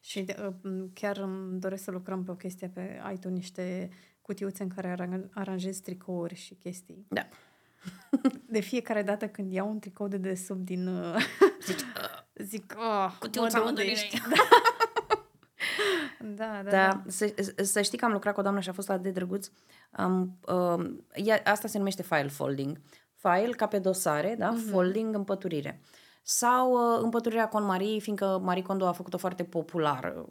Și de, uh, chiar îmi doresc să lucrăm pe o chestie pe... Ai tu niște cutiuțe în care aran- aranjezi tricouri și chestii. Da. De fiecare dată când iau un tricou de desubt din... uh, Zici, zic, oh, Cutiuța mă, mă de unde doare. ești? da, da, da. Da, să, să știi că am lucrat cu o doamnă și a fost la de drăguț. Um, um, ea, asta se numește file folding. File ca pe dosare, da? Uh-huh. Folding, împăturire. Sau uh, împăturirea con Marie, fiindcă Marie Kondo a făcut-o foarte populară.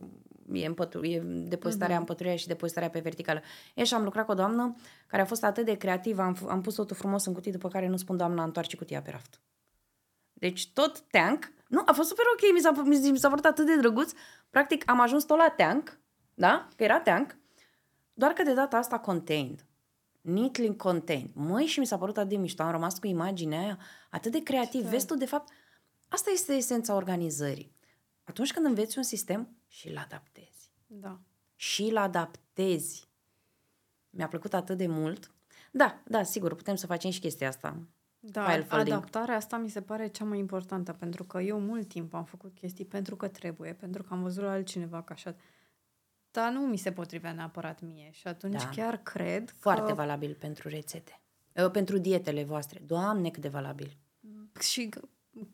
E, împătu- e depozitarea, uh-huh. împăturirea și depozitarea pe verticală. E și am lucrat cu o doamnă care a fost atât de creativă, am, f- am pus totul frumos în cutii, după care nu spun doamna, întoarce cutia pe raft. Deci tot tank, nu, a fost super ok, mi s-a, mi, mi s-a părut atât de drăguț. Practic am ajuns tot la tank, da? Că era tank, doar că de data asta contained. Neatly contained. Măi, și mi s-a părut atât de mișto, am rămas cu imaginea aia, atât de creativ. Vezi tu, de fapt, asta este esența organizării. Atunci când înveți un sistem și îl adaptezi. da. Și îl adaptezi. Mi-a plăcut atât de mult. Da, da, sigur, putem să facem și chestia asta. Da, File folding. adaptarea asta mi se pare cea mai importantă, pentru că eu mult timp am făcut chestii pentru că trebuie, pentru că am văzut la altcineva că așa... Dar nu mi se potrivea neapărat mie și atunci Da. chiar cred Foarte că... valabil pentru rețete. Uh, Pentru dietele voastre. Doamne, cât de valabil. Și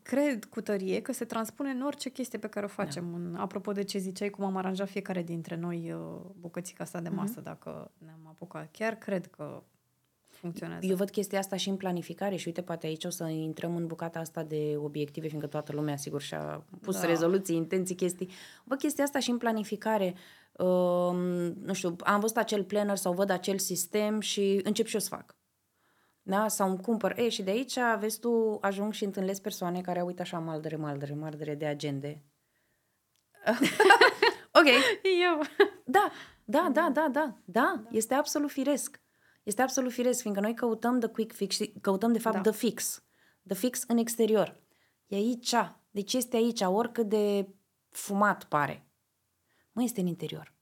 cred cu tărie că se transpune în orice chestie pe care o facem. Da. În, apropo de ce ziceai, cum am aranjat fiecare dintre noi uh, bucățica asta de masă, uh-huh. dacă ne-am apucat. Chiar cred că funcționează. Eu văd chestia asta și în planificare și uite, poate aici o să intrăm în bucata asta de obiective, fiindcă toată lumea, sigur, și-a pus Da. da. rezoluții, intenții, chestii. Văd chestia asta și în planificare. Uh, nu știu, am văzut acel planner sau văd acel sistem și încep și eu să fac. Da? Sau îmi cumpăr. E, și de aici, vezi tu, ajung și întâlnesc persoane care au, uite așa, maldere, maldere, maldere de agende. ok, Eu. da, da, da, da, da, da, este absolut firesc. Este absolut firesc, fiindcă noi căutăm the quick fix și căutăm de fapt Da. the fix. The fix în exterior. E aici. Deci este aici, oricât de fumat pare. Mă, este în interior.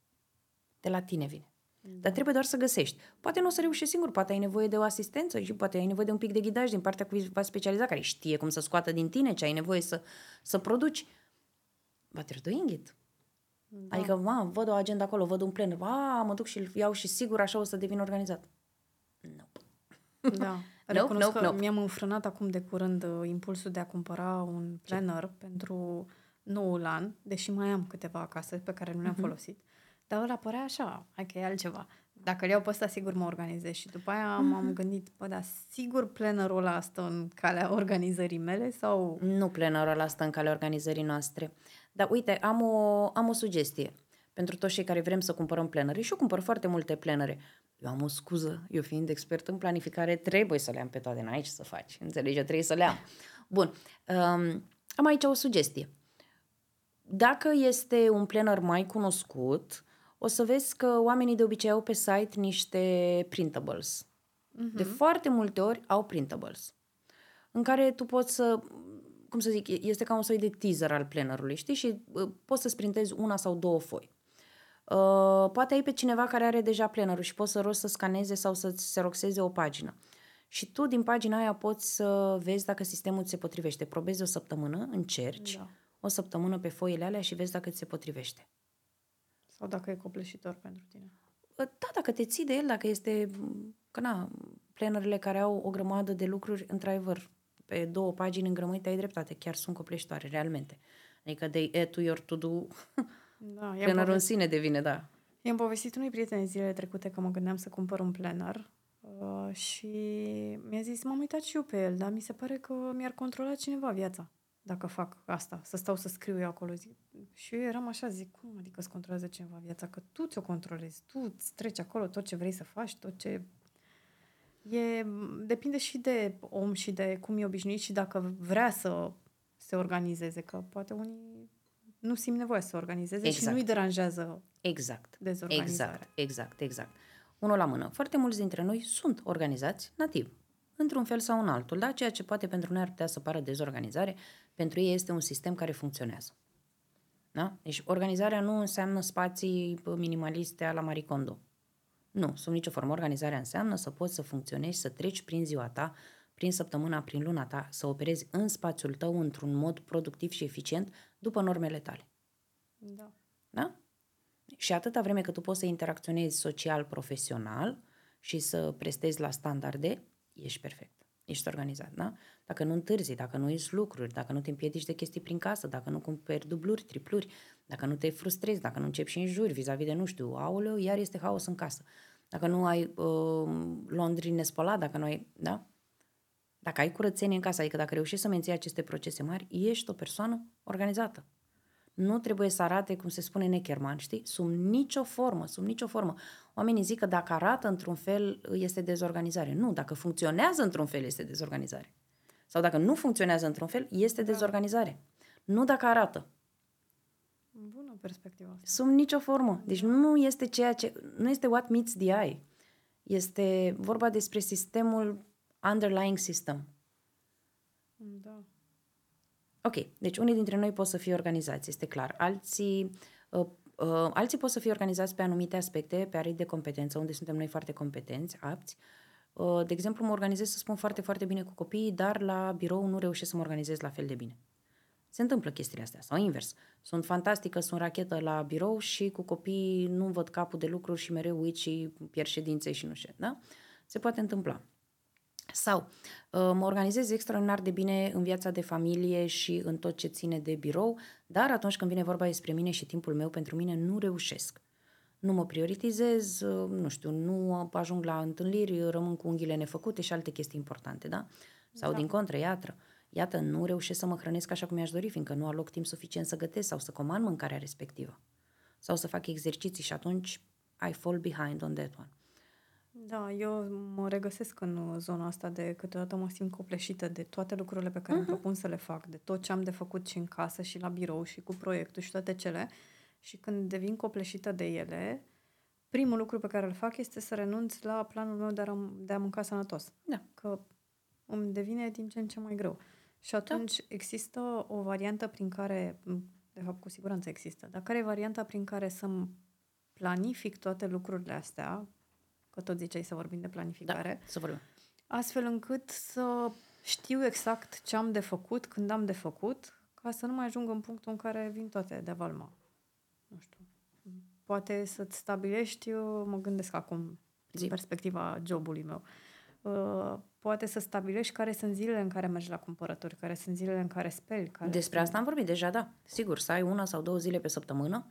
De la tine vine. Dar trebuie doar să găsești. Poate nu o să reușești singur, poate ai nevoie de o asistență și poate ai nevoie de un pic de ghidaj din partea cuiva specializat care știe cum să scoată din tine ce ai nevoie să, să produci. But you're doing it. Da. Adică, ma, văd o agenda acolo, văd un plan, a, mă duc și îl iau și sigur așa o să devin organizat. Nope. Da. Recunosc nope, că nope. mi-am înfrânat acum de curând uh, impulsul de a cumpăra un planner Ce? pentru noul an, deși mai am câteva acasă pe care nu le-am Mhm. uh-huh. folosit. Dar ăla părea așa, hai că e altceva. Dacă le iau pe ăsta, sigur mă organizez. Și după aia Mhm. m-am gândit, bă, dar sigur plannerul ăla stă în calea organizării mele sau... Nu plannerul ăla stă în calea organizării noastre. Dar uite, am o, am o sugestie pentru toți cei care vrem să cumpărăm planere. Și eu cumpăr foarte multe planere. Eu am o scuză, eu fiind expert în planificare, trebuie să le am pe toate, n-ai ce să faci. Înțelegi, eu trebuie să le am. Bun, um, am aici o sugestie. Dacă este un planner mai cunoscut, o să vezi că oamenii de obicei au pe site niște printables. Uh-huh. De foarte multe ori au printables în care tu poți să, cum să zic, este ca un soi de teaser al plannerului, știi? Și uh, poți să-ți printezi una sau două foi. Uh, poate ai pe cineva care are deja plannerul și poți să rogi să scaneze sau să-ți xeroxeze o pagină. Și tu din pagina aia poți să vezi dacă sistemul ți se potrivește. Probezi o săptămână, încerci Da. o săptămână pe foile alea și vezi dacă ți se potrivește. Sau dacă e copleșitor pentru tine. Da, dacă te ții de el, dacă este, că na, planerele care au o grămadă de lucruri, într-adevăr, pe două pagini îngrămăite, ai dreptate, chiar sunt copleșitoare, realmente. Adică de add to your to-do, da, plannerul în sine devine, da. I-am povestit unui prieten zilele trecute că mă gândeam să cumpăr un planner uh, și mi-a zis, m-am uitat și eu pe el, dar mi se pare că mi-ar controla cineva viața dacă fac asta, să stau să scriu eu acolo. Zic. Și eu eram așa, zic, cum adică îți controlează cineva viața? Că tu ți-o controlezi, tu îți treci acolo tot ce vrei să faci, tot ce... E, depinde și de om și de cum e obișnuit și dacă vrea să se organizeze, că poate unii nu simt nevoie să se organizeze exact. și nu-i deranjează exact. dezorganizarea. Exact, exact, exact. Unul la mână. Foarte mulți dintre noi sunt organizați nativ într-un fel sau în altul, da? Ceea ce poate pentru noi ar putea să pară dezorganizare, pentru ei este un sistem care funcționează. Da? Deci organizarea nu înseamnă spații minimaliste la Marie Kondo. Nu, sub nicio formă. Organizarea înseamnă să poți să funcționezi, să treci prin ziua ta, prin săptămâna, prin luna ta, să operezi în spațiul tău într-un mod productiv și eficient după normele tale. Da. Da? Și atâta vreme cât tu poți să interacționezi social, profesional și să prestezi la standarde, ești perfect. Ești organizat, da? Dacă nu întârzi, dacă nu ieși lucruri, dacă nu te împiedici de chestii prin casă, dacă nu cumperi dubluri, tripluri, dacă nu te frustrezi, dacă nu începi și în juri vis-a-vis de, nu știu, aoleu, iar este haos în casă. Dacă nu ai uh, londri nespălat, dacă nu ai, da? Dacă ai curățenie în casă, adică dacă reușești să menții aceste procese mari, ești o persoană organizată nu trebuie să arate, cum se spune Neckerman, știi? Sub nicio formă, sub nicio formă. Oamenii zic că dacă arată într-un fel, este dezorganizare. Nu, dacă funcționează într-un fel, este dezorganizare. Sau dacă nu funcționează într-un fel, este da. dezorganizare. Nu dacă arată. Bună perspectivă asta. Sub nicio formă. Deci nu este ceea ce... Nu este what meets the eye. Este vorba despre sistemul underlying system. Da. Ok, deci unii dintre noi pot să fie organizați, este clar. Alții, uh, uh, alții pot să fie organizați pe anumite aspecte, pe arii de competență, unde suntem noi foarte competenți, apți. Uh, de exemplu, mă organizez să spun foarte, foarte bine cu copiii, dar la birou nu reușesc să mă organizez la fel de bine. Se întâmplă chestiile astea, sau invers. Sunt fantastică, sunt rachetă la birou și cu copiii nu văd capul de lucruri și mereu uit și pierd ședințe și nu știu, da? Se poate întâmpla. Sau uh, mă organizez extraordinar de bine în viața de familie și în tot ce ține de birou, dar atunci când vine vorba despre mine și timpul meu pentru mine, nu reușesc. Nu mă prioritizez, uh, nu știu, nu ajung la întâlniri, rămân cu unghiile nefăcute și alte chestii importante, da? Sau da. din contră, iată, iată, nu reușesc să mă hrănesc așa cum mi-aș dori, fiindcă nu aloc timp suficient să gătesc sau să comand mâncarea respectivă. Sau să fac exerciții și atunci I fall behind on that one. Da, eu mă regăsesc în zona asta de câteodată mă simt copleșită de toate lucrurile pe care uh-huh. îmi propun să le fac, de tot ce am de făcut și în casă și la birou și cu proiectul și toate cele. Și când devin copleșită de ele, primul lucru pe care îl fac este să renunț la planul meu de a, de a mânca sănătos. Da. Că îmi devine din ce în ce mai greu. Și atunci da. există o variantă prin care, de fapt cu siguranță există, dar care e varianta prin care să planific toate lucrurile astea că tot ziceai să vorbim de planificare. Da, să vorbim. Astfel încât să știu exact ce am de făcut, când am de făcut, ca să nu mai ajung în punctul în care vin toate de valma. Nu știu. Poate să-ți stabilești, eu mă gândesc acum, din perspectiva jobului meu, uh, poate să stabilești care sunt zilele în care mergi la cumpărături, care sunt zilele în care speli. Care Despre sunt... asta am vorbit deja, da. Sigur, să ai una sau două zile pe săptămână,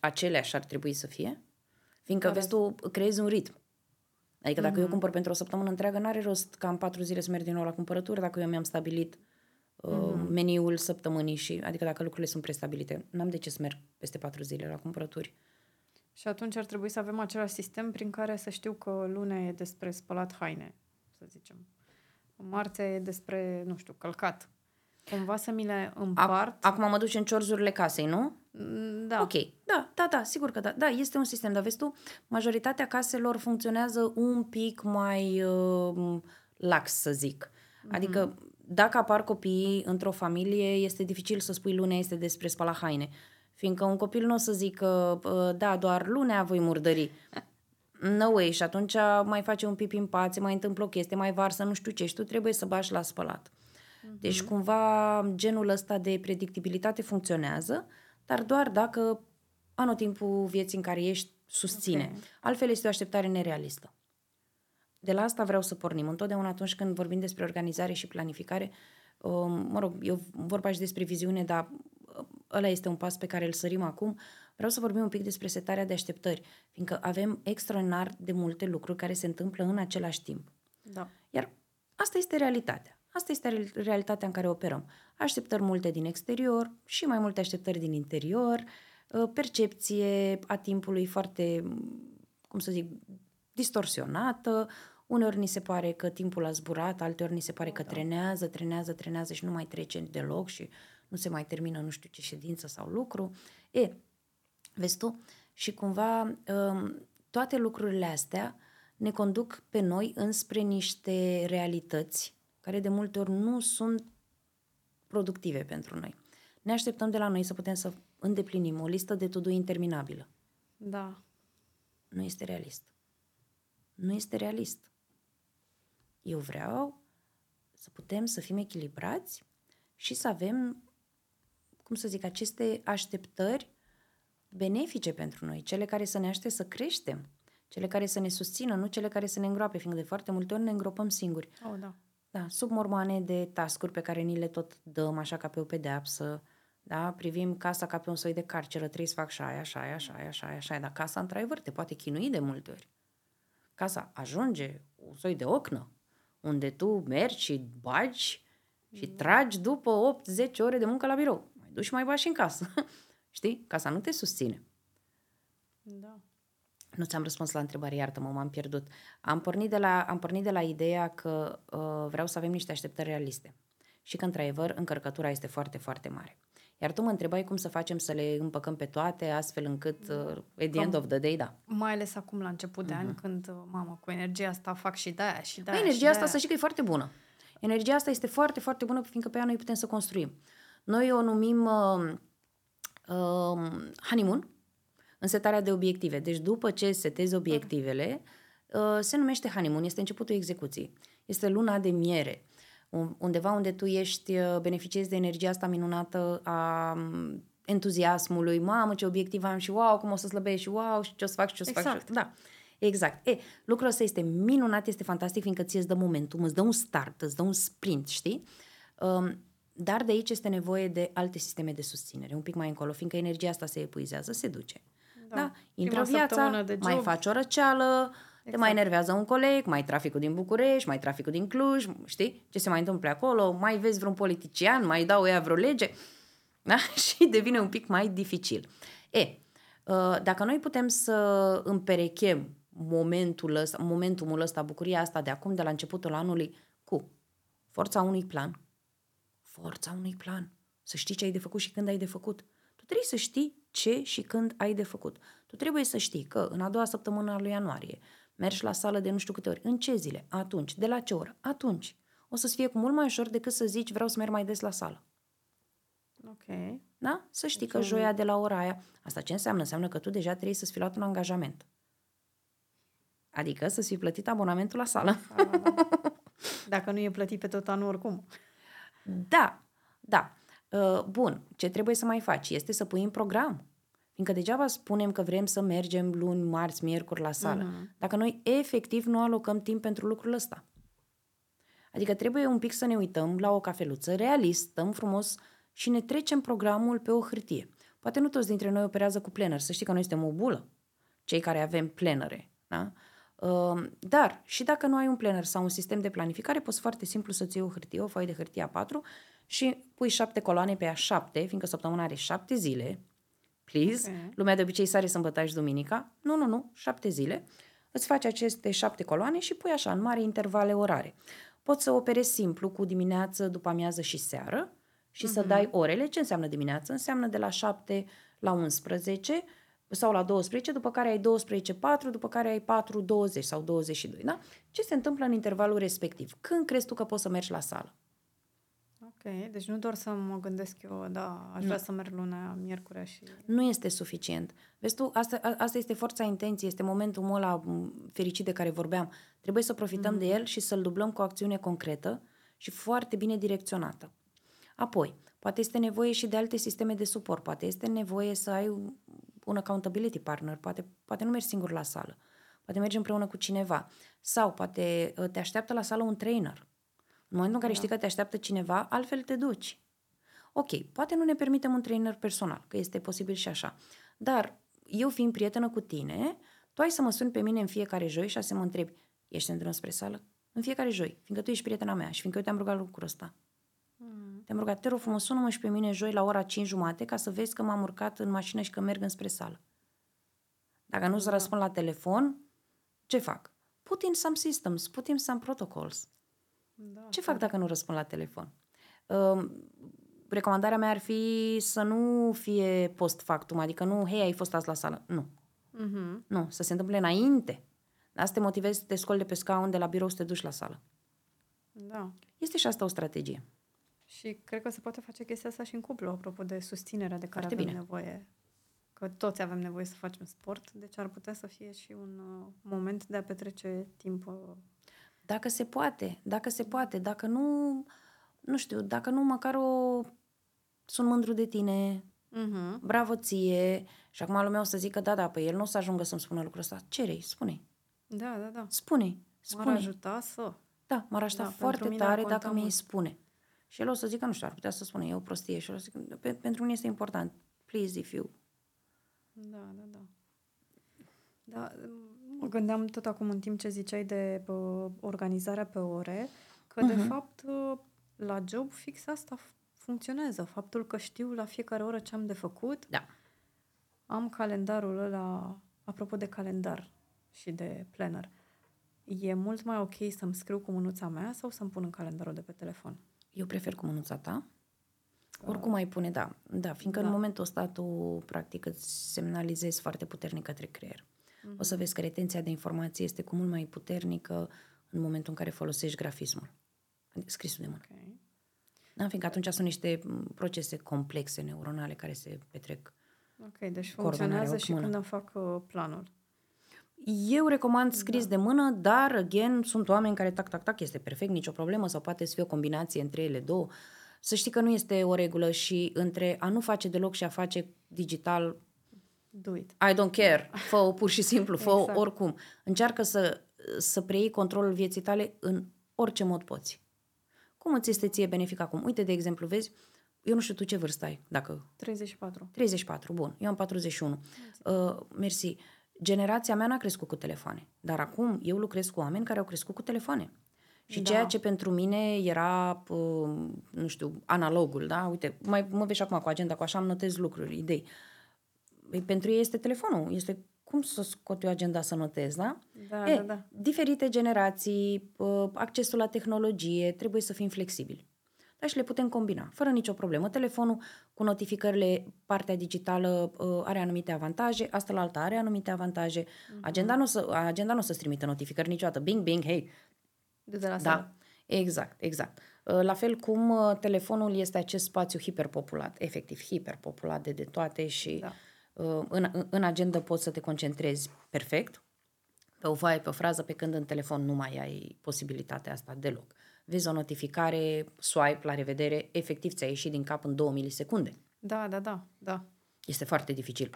aceleași ar trebui să fie, fiindcă, care... vezi, tu creezi un ritm. Adică dacă mm-hmm. eu mhm. cumpăr pentru o săptămână întreagă, n-are rost ca în patru zile să merg din nou la cumpărături dacă eu mi-am stabilit uh, mm-hmm. meniul săptămânii și, adică dacă lucrurile sunt prestabilite. N-am de ce să merg peste patru zile la cumpărături. Și atunci ar trebui să avem același sistem prin care să știu că lunea e despre spălat haine, să zicem. Marțea e despre, nu știu, călcat. Cumva să mi le împart. Acum mă duci în ciorzurile casei, nu? Mm, da. Ok, da, da, da, sigur că da. Da, este un sistem, dar vezi tu, majoritatea caselor funcționează un pic mai uh, lax, să zic. Mm-hmm. Adică, dacă apar copiii într-o familie, este dificil să spui lunea este despre spala haine. Fiindcă un copil nu o să zică, uh, da, doar lunea voi murdări. No way, și atunci mai face un pipi în pațe, mai întâmplă o chestie, mai varsă, nu știu ce, și tu trebuie să bași la spălat. Mm-hmm. Deci, cumva, genul ăsta de predictibilitate funcționează, dar doar dacă anotimpul vieții în care ești susține. Ok. Altfel este o așteptare nerealistă. De la asta vreau să pornim. Întotdeauna atunci când vorbim despre organizare și planificare, um, mă rog, eu vorba și despre viziune, dar uh, ăla este un pas pe care îl sărim acum. Vreau să vorbim un pic despre setarea de așteptări, fiindcă avem extraordinar de multe lucruri care se întâmplă în același timp. Da. Iar asta este realitatea. Asta este real- realitatea în care operăm. Așteptări multe din exterior și mai multe așteptări din interior, uh, percepție a timpului foarte, cum să zic, distorsionată. Uneori ni se pare că timpul a zburat, alteori ni se pare că trenează, trenează, trenează și nu mai trece deloc și nu se mai termină nu știu ce ședință sau lucru. E, vezi tu? Și cumva um, toate lucrurile astea ne conduc pe noi înspre niște realități care de multe ori nu sunt productive pentru noi. Ne așteptăm de la noi să putem să îndeplinim o listă de to interminabilă. Da. Nu este realist. Nu este realist. Eu vreau să putem să fim echilibrați și să avem, cum să zic, aceste așteptări benefice pentru noi, cele care să ne aștepte să creștem, cele care să ne susțină, nu cele care să ne îngroape, fiindcă de foarte multe ori ne îngropăm singuri. Oh, da. Da, sub mormoane de tascuri pe care ni le tot dăm așa ca pe o pedeapsă, da, privim casa ca pe un soi de carceră, trebuie să fac și aia, și aia, și aia, și aia, și aia, dar casa într-adevăr te poate chinui de multe ori. Casa ajunge un soi de ocnă, unde tu mergi și bagi și tragi după 8-10 ore de muncă la birou. Mai duci și mai bagi și în casă. Știi? Casa nu te susține. Da. Nu ți-am răspuns la întrebare, iartă-mă, m-am pierdut. Am pornit de la, am pornit de la ideea că uh, vreau să avem niște așteptări realiste și că, într-adevăr, încărcătura este foarte, foarte mare. Iar tu mă întrebai cum să facem să le împăcăm pe toate, astfel încât, uh, at the end of the day, da. Mai ales acum, la început de an, când, uh, mamă, cu energia asta fac și de-aia și de-aia Păi, și energia asta, de-aia. să știi că e foarte bună. Energia asta este foarte, foarte bună, fiindcă pe ea noi putem să construim. Noi o numim uh, uh, honeymoon, în setarea de obiective. Deci după ce setezi obiectivele, uh, se numește honeymoon, este începutul execuției. Este luna de miere, un- undeva unde tu ești, uh, beneficiezi de energia asta minunată a um, entuziasmului, mamă ce obiectiv am și wow, cum o să slăbesc și wow, și ce o să fac și ce o să fac. Exact. Și... Da, exact. E, lucrul ăsta este minunat, este fantastic, fiindcă ți îți dă momentum, îți dă un start, îți dă un sprint, știi? Um, dar de aici este nevoie de alte sisteme de susținere, un pic mai încolo, fiindcă energia asta se epuizează, se duce. Da, da? intră Prima viața, săptămână de mai job. faci o răceală, exact. te mai enervează un coleg, mai traficul din București, mai traficul din Cluj, știi? Ce se mai întâmplă acolo, mai vezi vreun politician, mai dau ea vreo lege, da? și devine un pic mai dificil. E, uh, dacă noi putem să împerechem momentul ăsta, momentumul ăsta, bucuria asta de acum, de la începutul anului, cu forța unui plan, forța unui plan, să știi ce ai de făcut și când ai de făcut. Tu trebuie să știi ce și când ai de făcut. Tu trebuie să știi că în a doua săptămână a lui ianuarie mergi la sală de nu știu câte ori. În ce zile? Atunci. De la ce oră? Atunci. O să-ți fie cu mult mai ușor decât să zici vreau să merg mai des la sală. Ok. Da? Să știi că joia de la ora aia. Asta ce înseamnă? Înseamnă că tu deja trebuie să-ți fi luat un angajament. Adică să-ți fi plătit abonamentul la sală. Dacă nu e plătit pe tot anul oricum. Da, da. Uh, Bun, ce trebuie să mai faci? Este să pui în program. Fiindcă degeaba spunem că vrem să mergem luni, marți, miercuri la sală. Mm-hmm. Dacă noi efectiv nu alocăm timp pentru lucrul ăsta. Adică trebuie un pic să ne uităm la o cafeluță realist, stăm frumos și ne trecem programul pe o hârtie. Poate nu toți dintre noi operează cu planner, să știi că noi suntem o bulă, cei care avem planere. Da? Uh, Dar și dacă nu ai un planner sau un sistem de planificare, poți foarte simplu să-ți iei o hârtie, o foaie de hârtie A4 și pui șapte coloane pe a șapte, fiindcă săptămâna are șapte zile, please, Ok. okay. lumea de obicei sare sâmbătă și duminica, nu, nu, nu, șapte zile, îți faci aceste șapte coloane și pui așa, în mare intervale orare. Poți să operezi simplu cu dimineață, după amiază și seară și uh-huh. să dai orele. Ce înseamnă dimineață? Înseamnă de la 7 la 11 sau la 12, după care ai 12, 4, după care ai 4, 20 sau 22, da? Ce se întâmplă în intervalul respectiv? Când crezi tu că poți să mergi la sală? Ok, deci nu doar să mă gândesc eu, da, aș vrea să merg luna, miercurea și... Nu este suficient. Vezi tu, asta, a- asta este forța intenției, este momentul ăla m, fericit de care vorbeam. Trebuie să profităm mm. de el și să-l dublăm cu o acțiune concretă și foarte bine direcționată. Apoi, poate este nevoie și de alte sisteme de suport, poate este nevoie să ai un accountability partner, poate, poate nu mergi singur la sală, poate mergi împreună cu cineva sau poate uh, te așteaptă la sală un trainer. În momentul în care da. știi că te așteaptă cineva, altfel te duci. Ok, poate nu ne permitem un trainer personal, că este posibil și așa. Dar eu fiind prietenă cu tine, tu ai să mă suni pe mine în fiecare joi și să mă întrebi, ești în drum spre sală? În fiecare joi, fiindcă tu ești prietena mea și fiindcă eu te-am rugat lucrul ăsta. Mm. Te-am rugat, te rog frumos, sună-mă și pe mine joi la ora 5 jumate ca să vezi că m-am urcat în mașină și că merg înspre sală. Dacă nu-ți da. răspund la telefon, ce fac? Put in some systems, put in some protocols. Da, ce fac dacă nu răspund la telefon? Uh, recomandarea mea ar fi să nu fie post factum, adică nu, hei, ai fost azi la sală. Nu. Uh-huh. Nu, să se întâmple înainte. Asta să te motivezi să te scoli de pe scaun de la birou să te duci la sală. Da. Este și asta o strategie. Și cred că se poate face chestia asta și în cuplu, apropo de susținerea de care Foarte avem bine. nevoie. Că toți avem nevoie să facem sport, deci ar putea să fie și un uh, moment de a petrece timp. Uh... Dacă se poate, dacă se poate, dacă nu, nu știu, dacă nu măcar o sunt mândru de tine, uh-huh. bravo ție. Și acum lumea o să zică, da, da, pe el nu o să ajungă să-mi spună lucrul ăsta. Cere-i, spune Da, da, da. Spune spune M-ar ajuta să... Da, m-ar ajuta da, foarte tare dacă mi-i spune. Și el o să zică, nu știu, ar putea să spună, e o prostie. Și el o să zică, pentru mine este important. Please, if you... Da, da, da. Da, mă gândeam tot acum în timp ce ziceai de uh, organizarea pe ore, că uh-huh. de mhm. fapt uh, la job fix asta funcționează. Faptul că știu la fiecare oră ce am de făcut. Da. Am calendarul ăla, apropo de calendar și de planner. E mult mai ok să-mi scriu cu mânuța mea sau să-mi pun în calendarul de pe telefon? Eu prefer cu mânuța ta. Oricum ai pune, da. Da, fiindcă da. în momentul ăsta tu, practic, îți semnalizezi foarte puternic către creier. Mm-hmm. O să vezi că retenția de informație este cu mult mai puternică în momentul în care folosești grafismul. Scrisul de mână. Okay. Da, fiindcă atunci sunt niște procese complexe neuronale care se petrec. Ok, deci funcționează și când îmi fac uh, planul. Eu recomand scris da. de mână, dar, again, sunt oameni care tac, tac, tac, este perfect, nicio problemă, sau poate să fie o combinație între ele două. Să știi că nu este o regulă și între a nu face deloc și a face digital, Do it. I don't care, fă pur și simplu, fă exact. oricum. Încearcă să, să preiei controlul vieții tale în orice mod poți. Cum îți este ție benefic acum? Uite, de exemplu, vezi, eu nu știu tu ce vârstă ai, dacă... 34. 34, bun. Eu am 41. Uh, mersi. Generația mea n-a crescut cu telefoane, dar acum eu lucrez cu oameni care au crescut cu telefoane. Și da. ceea ce pentru mine era, uh, nu știu, analogul, da? Uite, mai mă vezi acum cu agenda, cu așa am notez lucruri, idei. Păi, pentru ei este telefonul, este cum să scot eu agenda să notez, da? Da, e, da, da. Diferite generații, accesul la tehnologie, trebuie să fim flexibili. Dar și le putem combina, fără nicio problemă. Telefonul cu notificările, partea digitală are anumite avantaje, asta la alta are anumite avantaje. Uh-huh. Agenda nu o să, agenda nu o să trimită notificări niciodată. Bing, bing, hei. De la da, exact, exact. La fel cum telefonul este acest spațiu hiperpopulat, efectiv hiperpopulat de, de toate și da Uh, în, în agenda poți să te concentrezi perfect pe o foaie, pe o frază, pe când în telefon nu mai ai posibilitatea asta deloc. Vezi o notificare, swipe, la revedere, efectiv ți-a ieșit din cap în două milisecunde. Da, da, da, da. Este foarte dificil.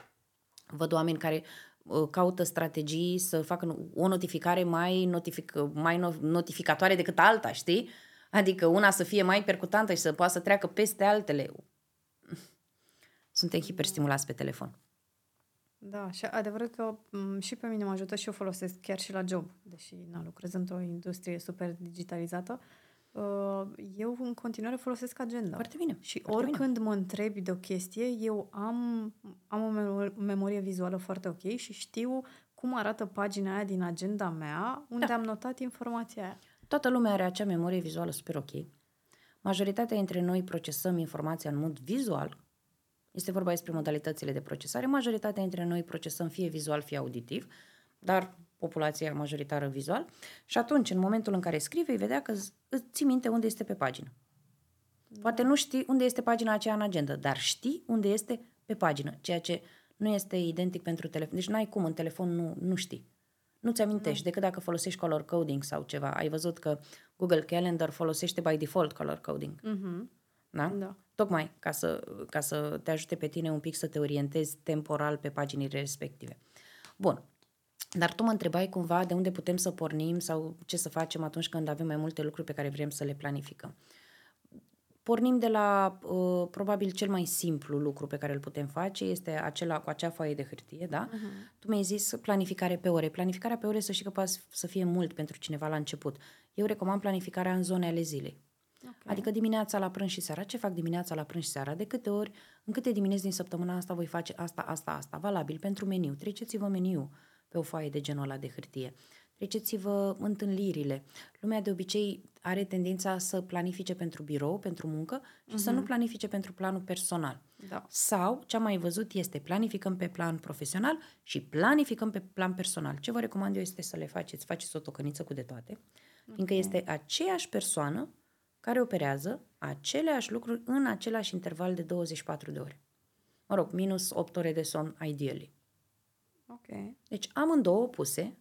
Văd oameni care uh, caută strategii să facă o notificare mai, notific- mai notificatoare decât alta, știi? Adică una să fie mai percutantă și să poată să treacă peste altele. Suntem hiperstimulați pe telefon. Da, și adevărat că m- și pe mine mă ajută și eu folosesc chiar și la job, deși na, lucrez într-o industrie super digitalizată, uh, eu în continuare folosesc agenda. Foarte bine. Și foarte oricând bine. mă întrebi de o chestie, eu am, am o memorie vizuală foarte ok și știu cum arată pagina aia din agenda mea, unde da. am notat informația aia. Toată lumea are acea memorie vizuală super ok. Majoritatea dintre noi procesăm informația în mod vizual, este vorba despre modalitățile de procesare. Majoritatea dintre noi procesăm fie vizual, fie auditiv, dar populația majoritară vizual. Și atunci, în momentul în care scrii, vei vedea că îți ții minte unde este pe pagină. Poate nu știi unde este pagina aceea în agenda, dar știi unde este pe pagină, ceea ce nu este identic pentru telefon. Deci n-ai cum, în telefon nu, nu știi. Nu-ți amintești, decât dacă folosești color coding sau ceva. Ai văzut că Google Calendar folosește by default color coding. Mm-hmm. Da? Da. Tocmai ca să, ca să te ajute pe tine un pic să te orientezi temporal pe paginile respective. Bun. Dar tu mă întrebai cumva de unde putem să pornim sau ce să facem atunci când avem mai multe lucruri pe care vrem să le planificăm. Pornim de la uh, probabil cel mai simplu lucru pe care îl putem face, este acela cu acea foaie de hârtie, da? Uh-huh. Tu mi-ai zis planificare pe ore. Planificarea pe ore să știi că poate să fie mult pentru cineva la început. Eu recomand planificarea în zone ale zilei. Okay. Adică dimineața la prânz și seara. Ce fac dimineața la prânz și seara? De câte ori, în câte dimineți din săptămâna asta voi face asta, asta, asta. Valabil pentru meniu. Treceți-vă meniu pe o foaie de genul ăla de hârtie. Treceți-vă întâlnirile. Lumea de obicei are tendința să planifice pentru birou, pentru muncă și uh-huh. să nu mhm. planifice pentru planul personal. Da. Sau, ce am mai văzut este planificăm pe plan profesional și planificăm pe plan personal. Ce vă recomand eu este să le faceți, faceți o tocăniță cu de toate, okay. fiindcă este aceeași persoană care operează aceleași lucruri în același interval de 24 de ore. Mă rog, minus 8 ore de somn, ideally. Ok. Deci amândouă puse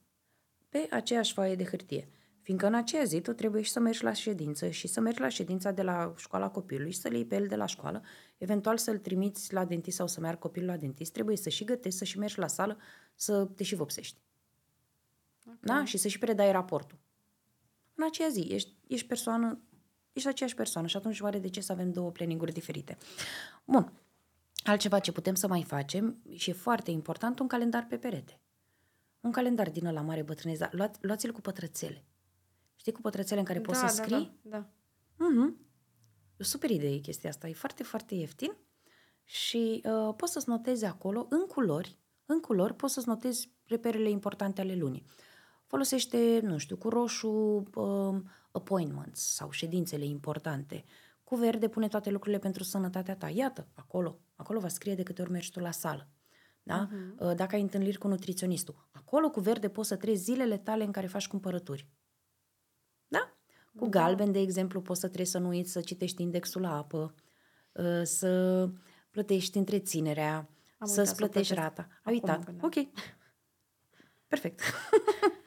pe aceeași foaie de hârtie. Fiindcă în aceea zi tu trebuie și să mergi la ședință și să mergi la ședința de la școala copilului și să-l iei pe el de la școală, eventual să-l trimiți la dentist sau să meargă copilul la dentist, trebuie să și gătești, să și mergi la sală, să te și vopsești. Okay. Da? Și să și predai raportul. În aceea zi ești, ești persoană, ești aceeași persoană și atunci oare de ce să avem două planninguri diferite? Bun. Altceva ce putem să mai facem și e foarte important, un calendar pe perete. Un calendar din ăla mare bătrânesc, dar luați, luați-l cu pătrățele. Știi cu pătrățele în care da, poți să da, scrii? Da, da. Mm-hmm. E o super idee chestia asta. E foarte, foarte ieftin și uh, poți să-ți notezi acolo, în culori, în culori, poți să-ți notezi reperele importante ale lunii. Folosește, nu știu, cu roșu uh, appointments sau ședințele importante. Cu verde pune toate lucrurile pentru sănătatea ta. Iată, acolo, acolo va scrie de câte ori mergi tu la sală. Da? Uh-huh. Dacă ai întâlniri cu nutriționistul. Acolo cu verde poți să treci zilele tale în care faci cumpărături. Da? Cu da. galben, de exemplu, poți să trebuie să nu uiți să citești indexul la apă, uh, să plătești întreținerea, Am să-ți plătești să rata. Ai uitat. Ok. Perfect.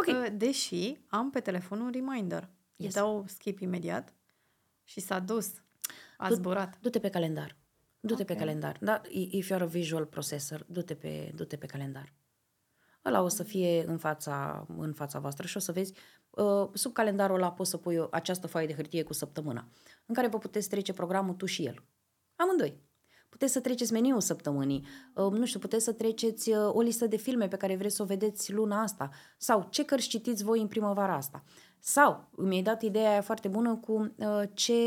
ok. Uh, deși am pe telefon un reminder. Yes. Îi dau skip imediat și s-a dus. A du- zburat. Du-te pe calendar. Du-te okay. pe calendar. Da? If you're a visual processor, du-te pe, du-te pe calendar. Ăla o să fie în fața, în fața voastră și o să vezi, uh, sub calendarul ăla poți să pui o, această foaie de hârtie cu săptămâna, în care vă puteți trece programul tu și el. Amândoi. Puteți să treceți meniul săptămânii, uh, nu știu, puteți să treceți uh, o listă de filme pe care vreți să o vedeți luna asta sau ce cărți citiți voi în primăvara asta. Sau mi-ai dat ideea aia foarte bună cu ce,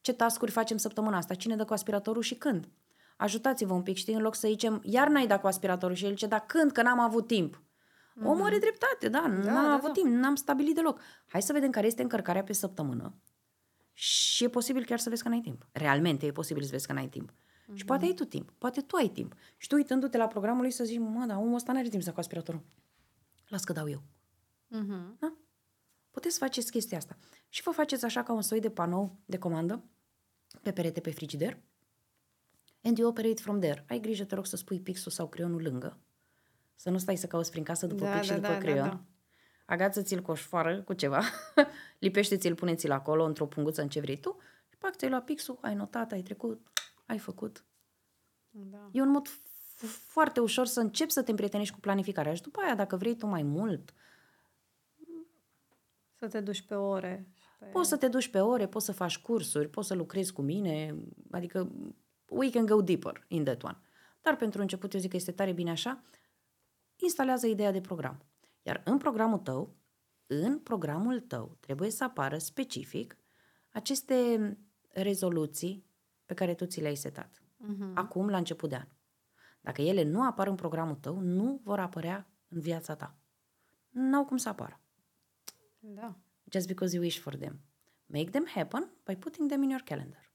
ce tascuri facem săptămâna asta, cine dă cu aspiratorul și când ajutați-vă un pic, știi, în loc să zicem, iar n-ai dat cu aspiratorul și el zice, da când, că n-am avut timp. Mm-hmm. Omul are dreptate, da, da n-am da, avut da. timp, n-am stabilit deloc. Hai să vedem care este încărcarea pe săptămână și e posibil chiar să vezi că n-ai timp. Realmente e posibil să vezi că n-ai timp. Mm-hmm. Și poate ai tu timp, poate tu ai timp. Și tu uitându-te la programul lui să zici, mă, da, omul ăsta n-are timp să cu aspiratorul. Las că dau eu. Mm-hmm. Da? Puteți să faceți chestia asta. Și vă faceți așa ca un soi de panou de comandă pe perete pe frigider and you operate from there. Ai grijă, te rog, să spui pixul sau creionul lângă. Să nu stai să cauți prin casă după da, pix da, și după da, creion. Da, da. Agață-ți-l cu o șfoară, cu ceva, lipește-ți-l, pune-ți-l acolo, într-o punguță, în ce vrei tu, și pac, ți-ai luat pixul, ai notat, ai trecut, ai făcut. Da. E un mod foarte ușor să începi să te împrietenești cu planificarea și după aia, dacă vrei tu mai mult... Să te duci pe ore. Pe... Poți să te duci pe ore, poți să faci cursuri, poți să lucrezi cu mine, adică we can go deeper in that one. Dar pentru început eu zic că este tare bine așa, instalează ideea de program. Iar în programul tău, în programul tău trebuie să apară specific aceste rezoluții pe care tu ți le-ai setat. Uh-huh. Acum, la început de an. Dacă ele nu apar în programul tău, nu vor apărea în viața ta. N-au cum să apară. Da. Just because you wish for them. Make them happen by putting them in your calendar.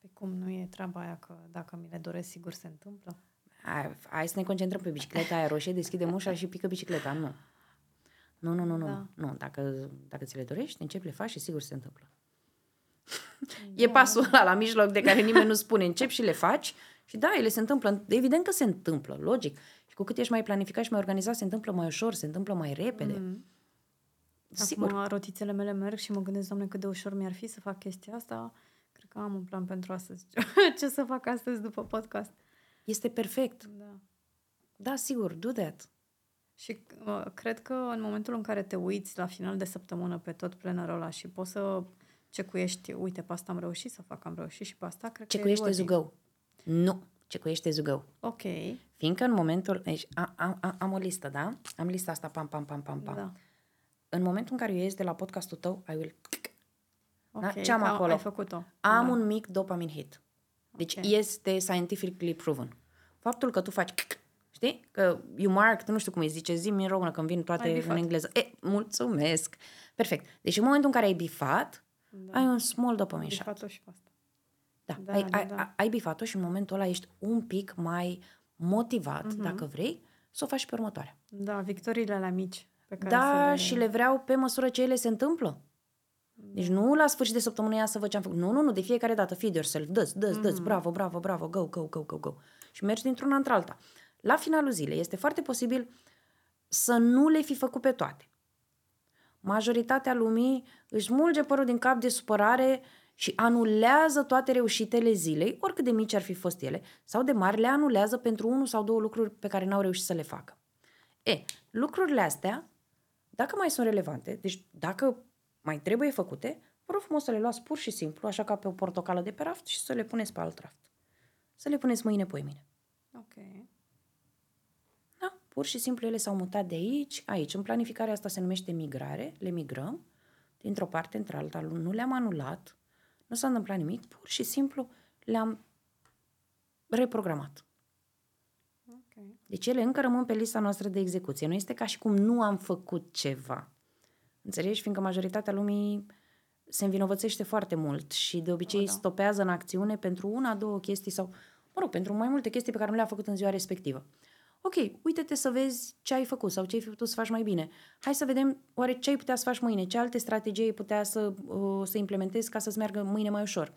Pe cum nu e treaba aia că dacă mi le doresc, sigur se întâmplă? Hai, hai să ne concentrăm pe bicicleta aia roșie, deschide ușa și pică bicicleta. Nu. Nu, nu, nu, nu. Da. nu. Dacă, dacă ți le dorești, începi, le faci și sigur se întâmplă. Da. E pasul ăla la mijloc de care nimeni nu spune. Începi și le faci și da, ele se întâmplă. Evident că se întâmplă, logic. Și cu cât ești mai planificat și mai organizat, se întâmplă mai ușor, se întâmplă mai repede. Mm. Sigur. Acum rotițele mele merg și mă gândesc, doamne, cât de ușor mi-ar fi să fac chestia asta că am un plan pentru astăzi. Ce să fac astăzi după podcast? Este perfect. Da. Da, sigur, do that. Și uh, cred că în momentul în care te uiți la final de săptămână pe tot plenarul ăla și poți să cecuiești, uite, pe asta am reușit să fac, am reușit și pe asta, cred Cecuiește că e zugău. Nu, cecuiește zugău. Ok, Fiindcă în momentul... Deci, a, a, a, am o listă, da? Am lista asta, pam, pam, pam, pam, pam. da. În momentul în care eu ies de la podcastul tău, I will... Ok, ce am că acolo? Ai făcut-o. Am da. un mic dopamine hit. Deci Ok. este scientifically proven. Faptul că tu faci... Știi? Că you mark, nu știu cum îi zice, zi în română când vin Ai toate bifat. în engleză. E, mulțumesc! Perfect. Deci în momentul în care ai bifat, Da. ai un small dopamine Ai shot. făcut-o și pe asta. Da, Da, ai, da, ai, da. ai bifat-o și în momentul ăla ești un pic mai motivat, Mhm. dacă vrei, să o faci pe următoarea. Da, victoriile la mici. Pe care Da, să și le vreau pe măsură ce ele se întâmplă. Deci nu la sfârșit de săptămână ia să văd ce am făcut. Nu, nu, nu, de fiecare dată, feed yourself, dă-ți, dă-ți, dă-ți, Mhm. bravo, bravo, bravo, go, go, go, go, go. Și mergi dintr-una într-alta. La finalul zilei este foarte posibil să nu le fi făcut pe toate. Majoritatea lumii își mulge părul din cap de supărare și anulează toate reușitele zilei, oricât de mici ar fi fost ele, sau de mari, le anulează pentru unul sau două lucruri pe care n-au reușit să le facă. E, lucrurile astea, dacă mai sunt relevante, deci dacă mai trebuie făcute, vă rog frumos să le luați pur și simplu, așa ca pe o portocală de pe raft și să le puneți pe alt raft. Să le puneți mâine, poimine. Ok. Da, pur și simplu ele s-au mutat de aici, aici. În planificarea asta se numește migrare, le migrăm dintr-o parte într-alta, nu le-am anulat, nu s-a întâmplat nimic, pur și simplu le-am reprogramat. Ok. Deci ele încă rămân pe lista noastră de execuție. Nu este ca și cum nu am făcut ceva. Înțelegi? Fiindcă majoritatea lumii se învinovățește foarte mult și de obicei O, da. stopează în acțiune pentru una, două chestii sau, mă rog, pentru mai multe chestii pe care nu le-a făcut în ziua respectivă. Ok, uite-te să vezi ce ai făcut sau ce ai putut să faci mai bine. Hai să vedem oare ce ai putea să faci mâine, ce alte strategii ai putea să, uh, să implementezi ca să-ți meargă mâine mai ușor.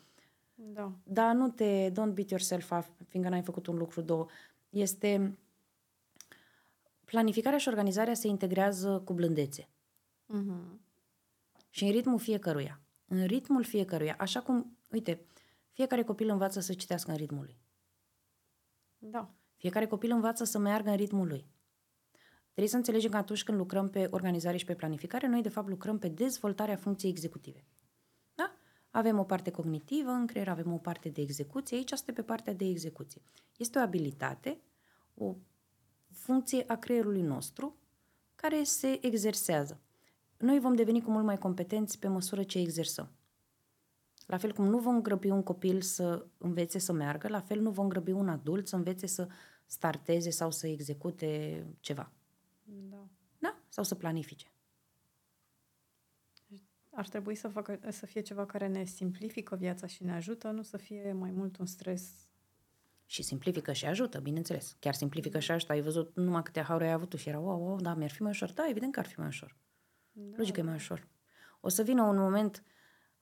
Da. Dar nu te, don't beat yourself up, fiindcă n-ai făcut un lucru, două. Este, planificarea și organizarea se integrează cu blândețe. Mhm. Și în ritmul fiecăruia. În ritmul fiecăruia. Așa cum, uite, fiecare copil învață să citească în ritmul lui. Da. Fiecare copil învață să meargă în ritmul lui. Trebuie să înțelegem că atunci când lucrăm pe organizare și pe planificare, noi de fapt lucrăm pe dezvoltarea funcției executive. Da? Avem o parte cognitivă în creier, avem o parte de execuție, aici este pe partea de execuție. Este o abilitate, o funcție a creierului nostru care se exersează. Noi vom deveni cu mult mai competenți pe măsură ce exersăm. La fel cum nu vom grăbi un copil să învețe să meargă, la fel nu vom grăbi un adult să învețe să starteze sau să execute ceva. Da. Da? Sau să planifice. Ar trebui să, facă, să fie ceva care ne simplifică viața și ne ajută, nu să fie mai mult un stres. Și simplifică și ajută, bineînțeles. Chiar simplifică și ajută. Ai văzut numai câte haure ai avut tu și era, wow, wow, da, mi-ar fi mai ușor. Da, evident că ar fi mai ușor. Da. Logic că e mai ușor. O să vină un moment,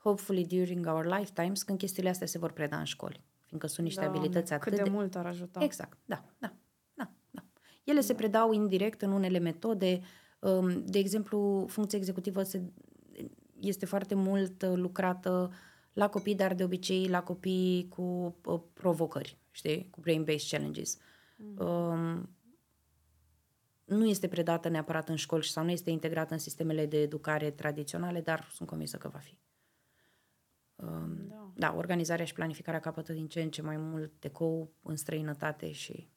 hopefully during our lifetimes, când chestiile astea se vor preda în școli. Fiindcă sunt niște Doamne, abilități atât cât de, de... mult ar ajuta. Exact, da, da, da, da. Ele se predau indirect în unele metode. Um, De exemplu, funcția executivă se, este foarte mult uh, lucrată la copii, dar de obicei la copii cu uh, provocări, știi? Cu brain-based challenges. Um, nu este predată neapărat în școli sau nu este integrată în sistemele de educare tradiționale, dar sunt convinsă că va fi. Um, Da. da, organizarea și planificarea capătă din ce în ce mai mult decou în străinătate și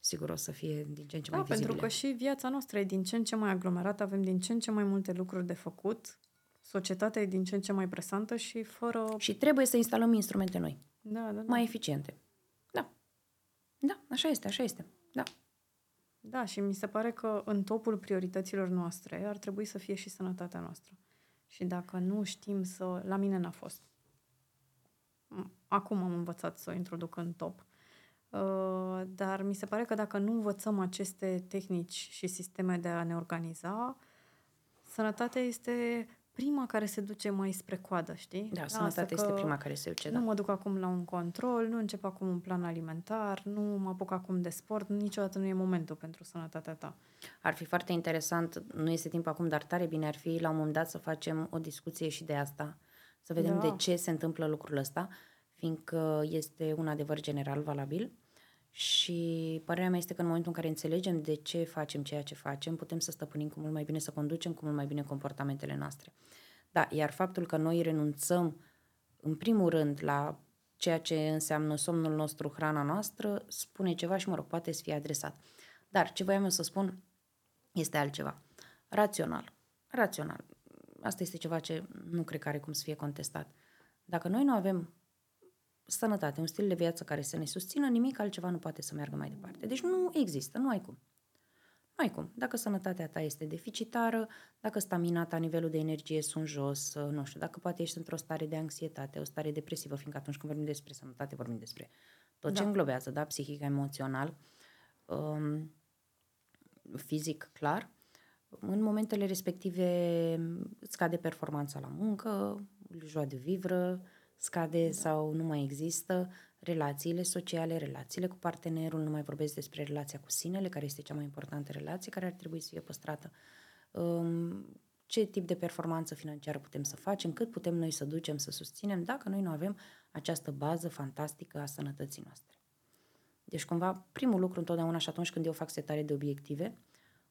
sigur o să fie din ce în ce Da, mai pentru vizibile. că și viața noastră e din ce în ce mai aglomerată, avem din ce în ce mai multe lucruri de făcut, societatea e din ce în ce mai presantă și fără... Și trebuie să instalăm instrumente noi, Da, da, da. mai eficiente. Da. Da, așa este, așa este. Da. Da, și mi se pare că în topul priorităților noastre ar trebui să fie și sănătatea noastră. Și dacă nu știm să... La mine n-a fost. M- Acum am învățat să o introduc în top. Uh, Dar mi se pare că dacă nu învățăm aceste tehnici și sisteme de a ne organiza, sănătatea este prima care se duce mai spre coadă, știi? Da, Lasă sănătatea este că prima care se duce, Nu da. mă duc acum la un control, nu încep acum un plan alimentar, nu mă apuc acum de sport, niciodată nu e momentul pentru sănătatea ta. Ar fi foarte interesant, nu este timp acum, dar tare bine ar fi la un moment dat să facem o discuție și de asta. să vedem Da. de ce se întâmplă lucrul ăsta, fiindcă este un adevăr general valabil și părerea mea este că în momentul în care înțelegem de ce facem ceea ce facem, putem să stăpânim cu mult mai bine, să conducem cu mult mai bine comportamentele noastre. Da, iar faptul că noi renunțăm în primul rând la ceea ce înseamnă somnul nostru, hrana noastră, spune ceva și, mă rog, poate să fie adresat. Dar ce voiam eu să spun este altceva. Rațional. Rațional. Asta este ceva ce nu cred că are cum să fie contestat. Dacă noi nu avem sănătate, un stil de viață care să ne susțină, nimic altceva nu poate să meargă mai departe. Deci nu există, nu ai cum. Nu ai cum. Dacă sănătatea ta este deficitară, dacă stamina ta, nivelul de energie sunt jos, uh, nu știu, dacă poate ești într-o stare de anxietate, o stare depresivă, fiindcă atunci când vorbim despre sănătate, vorbim despre tot ce Da. înglobează, da, psihic, emoțional, um, fizic, clar, în momentele respective îți scade performanța la muncă, joa de vivră, scade da. sau nu mai există, relațiile sociale, relațiile cu partenerul, nu mai vorbesc despre relația cu sinele, care este cea mai importantă relație, care ar trebui să fie păstrată. Um, ce tip de performanță financiară putem să facem, cât putem noi să ducem, să susținem, dacă noi nu avem această bază fantastică a sănătății noastre. Deci, cumva, primul lucru întotdeauna și atunci când eu fac setare de obiective,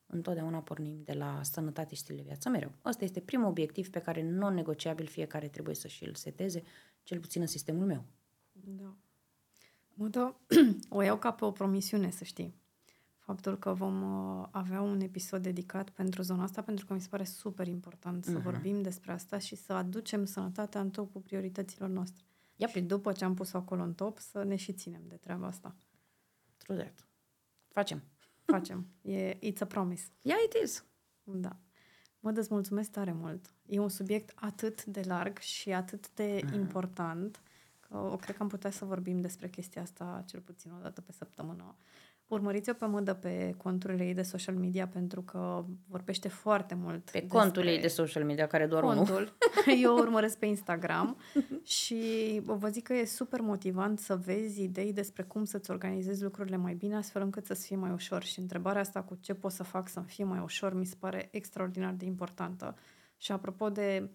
întotdeauna pornim de la sănătate și stil de viață, mereu. Ăsta este primul obiectiv pe care non-negociabil fiecare trebuie să și-l seteze, cel puțin în sistemul meu. Da. Mă dă, o iau ca pe o promisiune, să știi. Faptul că vom uh, avea un episod dedicat pentru zona asta, pentru că mi se pare super important să Mhm. vorbim despre asta și să aducem sănătatea în topul priorităților noastre. Yep. Și după ce am pus-o acolo în top, să ne și ținem de treaba asta. True that. Facem. Facem. E, it's a promise. Yeah, it is. Da. Mă îți mulțumesc tare mult. E un subiect atât de larg și atât de Mhm. important că o cred că am putea să vorbim despre chestia asta cel puțin o dată pe săptămână. Urmăriți-o pe mădă pe conturile ei de social media pentru că vorbește foarte mult Pe contul ei de social media, care doar unul. contul. Eu o urmăresc pe Instagram și vă zic că e super motivant să vezi idei despre cum să-ți organizezi lucrurile mai bine, astfel încât să-ți fie mai ușor. Și întrebarea asta cu ce pot să fac să-mi fie mai ușor mi se pare extraordinar de importantă. Și apropo de uh,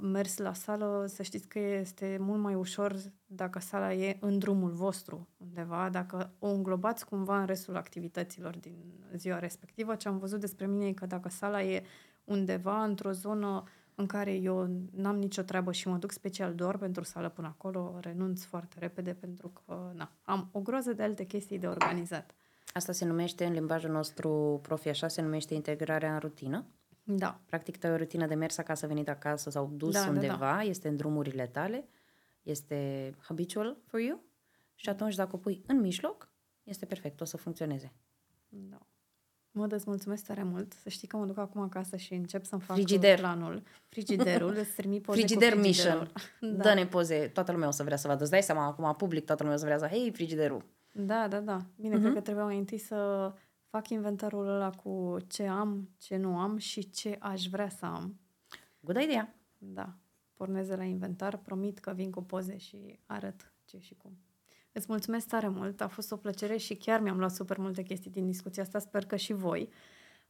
mers la sală, să știți că este mult mai ușor dacă sala e în drumul vostru undeva, dacă o înglobați cumva în restul activităților din ziua respectivă. Ce am văzut despre mine e că dacă sala e undeva într-o zonă în care eu n-am nicio treabă și mă duc special doar pentru sală până acolo, renunț foarte repede pentru că na, am o groază de alte chestii de organizat. Asta se numește, în limbajul nostru profi așa, se numește integrarea în rutină. Da, Practic, tu ai o rutină de mers acasă, venit acasă sau dus Da, da, undeva, da. este în drumurile tale, este habitual for you și atunci dacă o pui în mijloc, este perfect, o să funcționeze. da. Mă îți mulțumesc tare mult. Să știi că mă duc acum acasă și încep să-mi fac Frigider. planul. Frigiderul. Îți trimit poze Frigider cu mission. frigiderul. Da. Dă-ne poze, toată lumea o să vrea să vadă. Îți dai seama, acum public, toată lumea o să vrea să, hei, frigiderul. Da, da, da. Bine, Mhm. uh-huh. cred că trebuie mai întâi să fac inventarul ăla cu ce am, ce nu am și ce aș vrea să am. Good idea. Da. Pornez de la inventar, promit că vin cu poze și arăt ce și cum. Îți mulțumesc tare mult, a fost o plăcere și chiar mi-am luat super multe chestii din discuția asta, sper că și voi.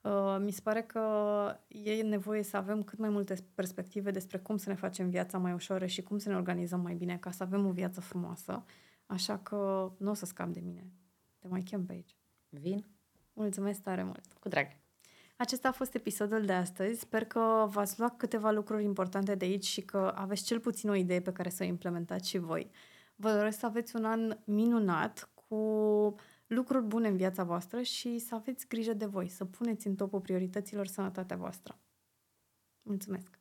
Uh, mi se pare că e nevoie să avem cât mai multe perspective despre cum să ne facem viața mai ușoară și cum să ne organizăm mai bine ca să avem o viață frumoasă. Așa că nu o să scap de mine. Te mai chem pe aici. Vin Mulțumesc tare mult! cu drag. Acesta a fost episodul de astăzi. Sper că v-ați luat câteva lucruri importante de aici și că aveți cel puțin o idee pe care să o implementați și voi. Vă doresc să aveți un an minunat cu lucruri bune în viața voastră și să aveți grijă de voi, să puneți în topul priorităților sănătatea voastră. Mulțumesc!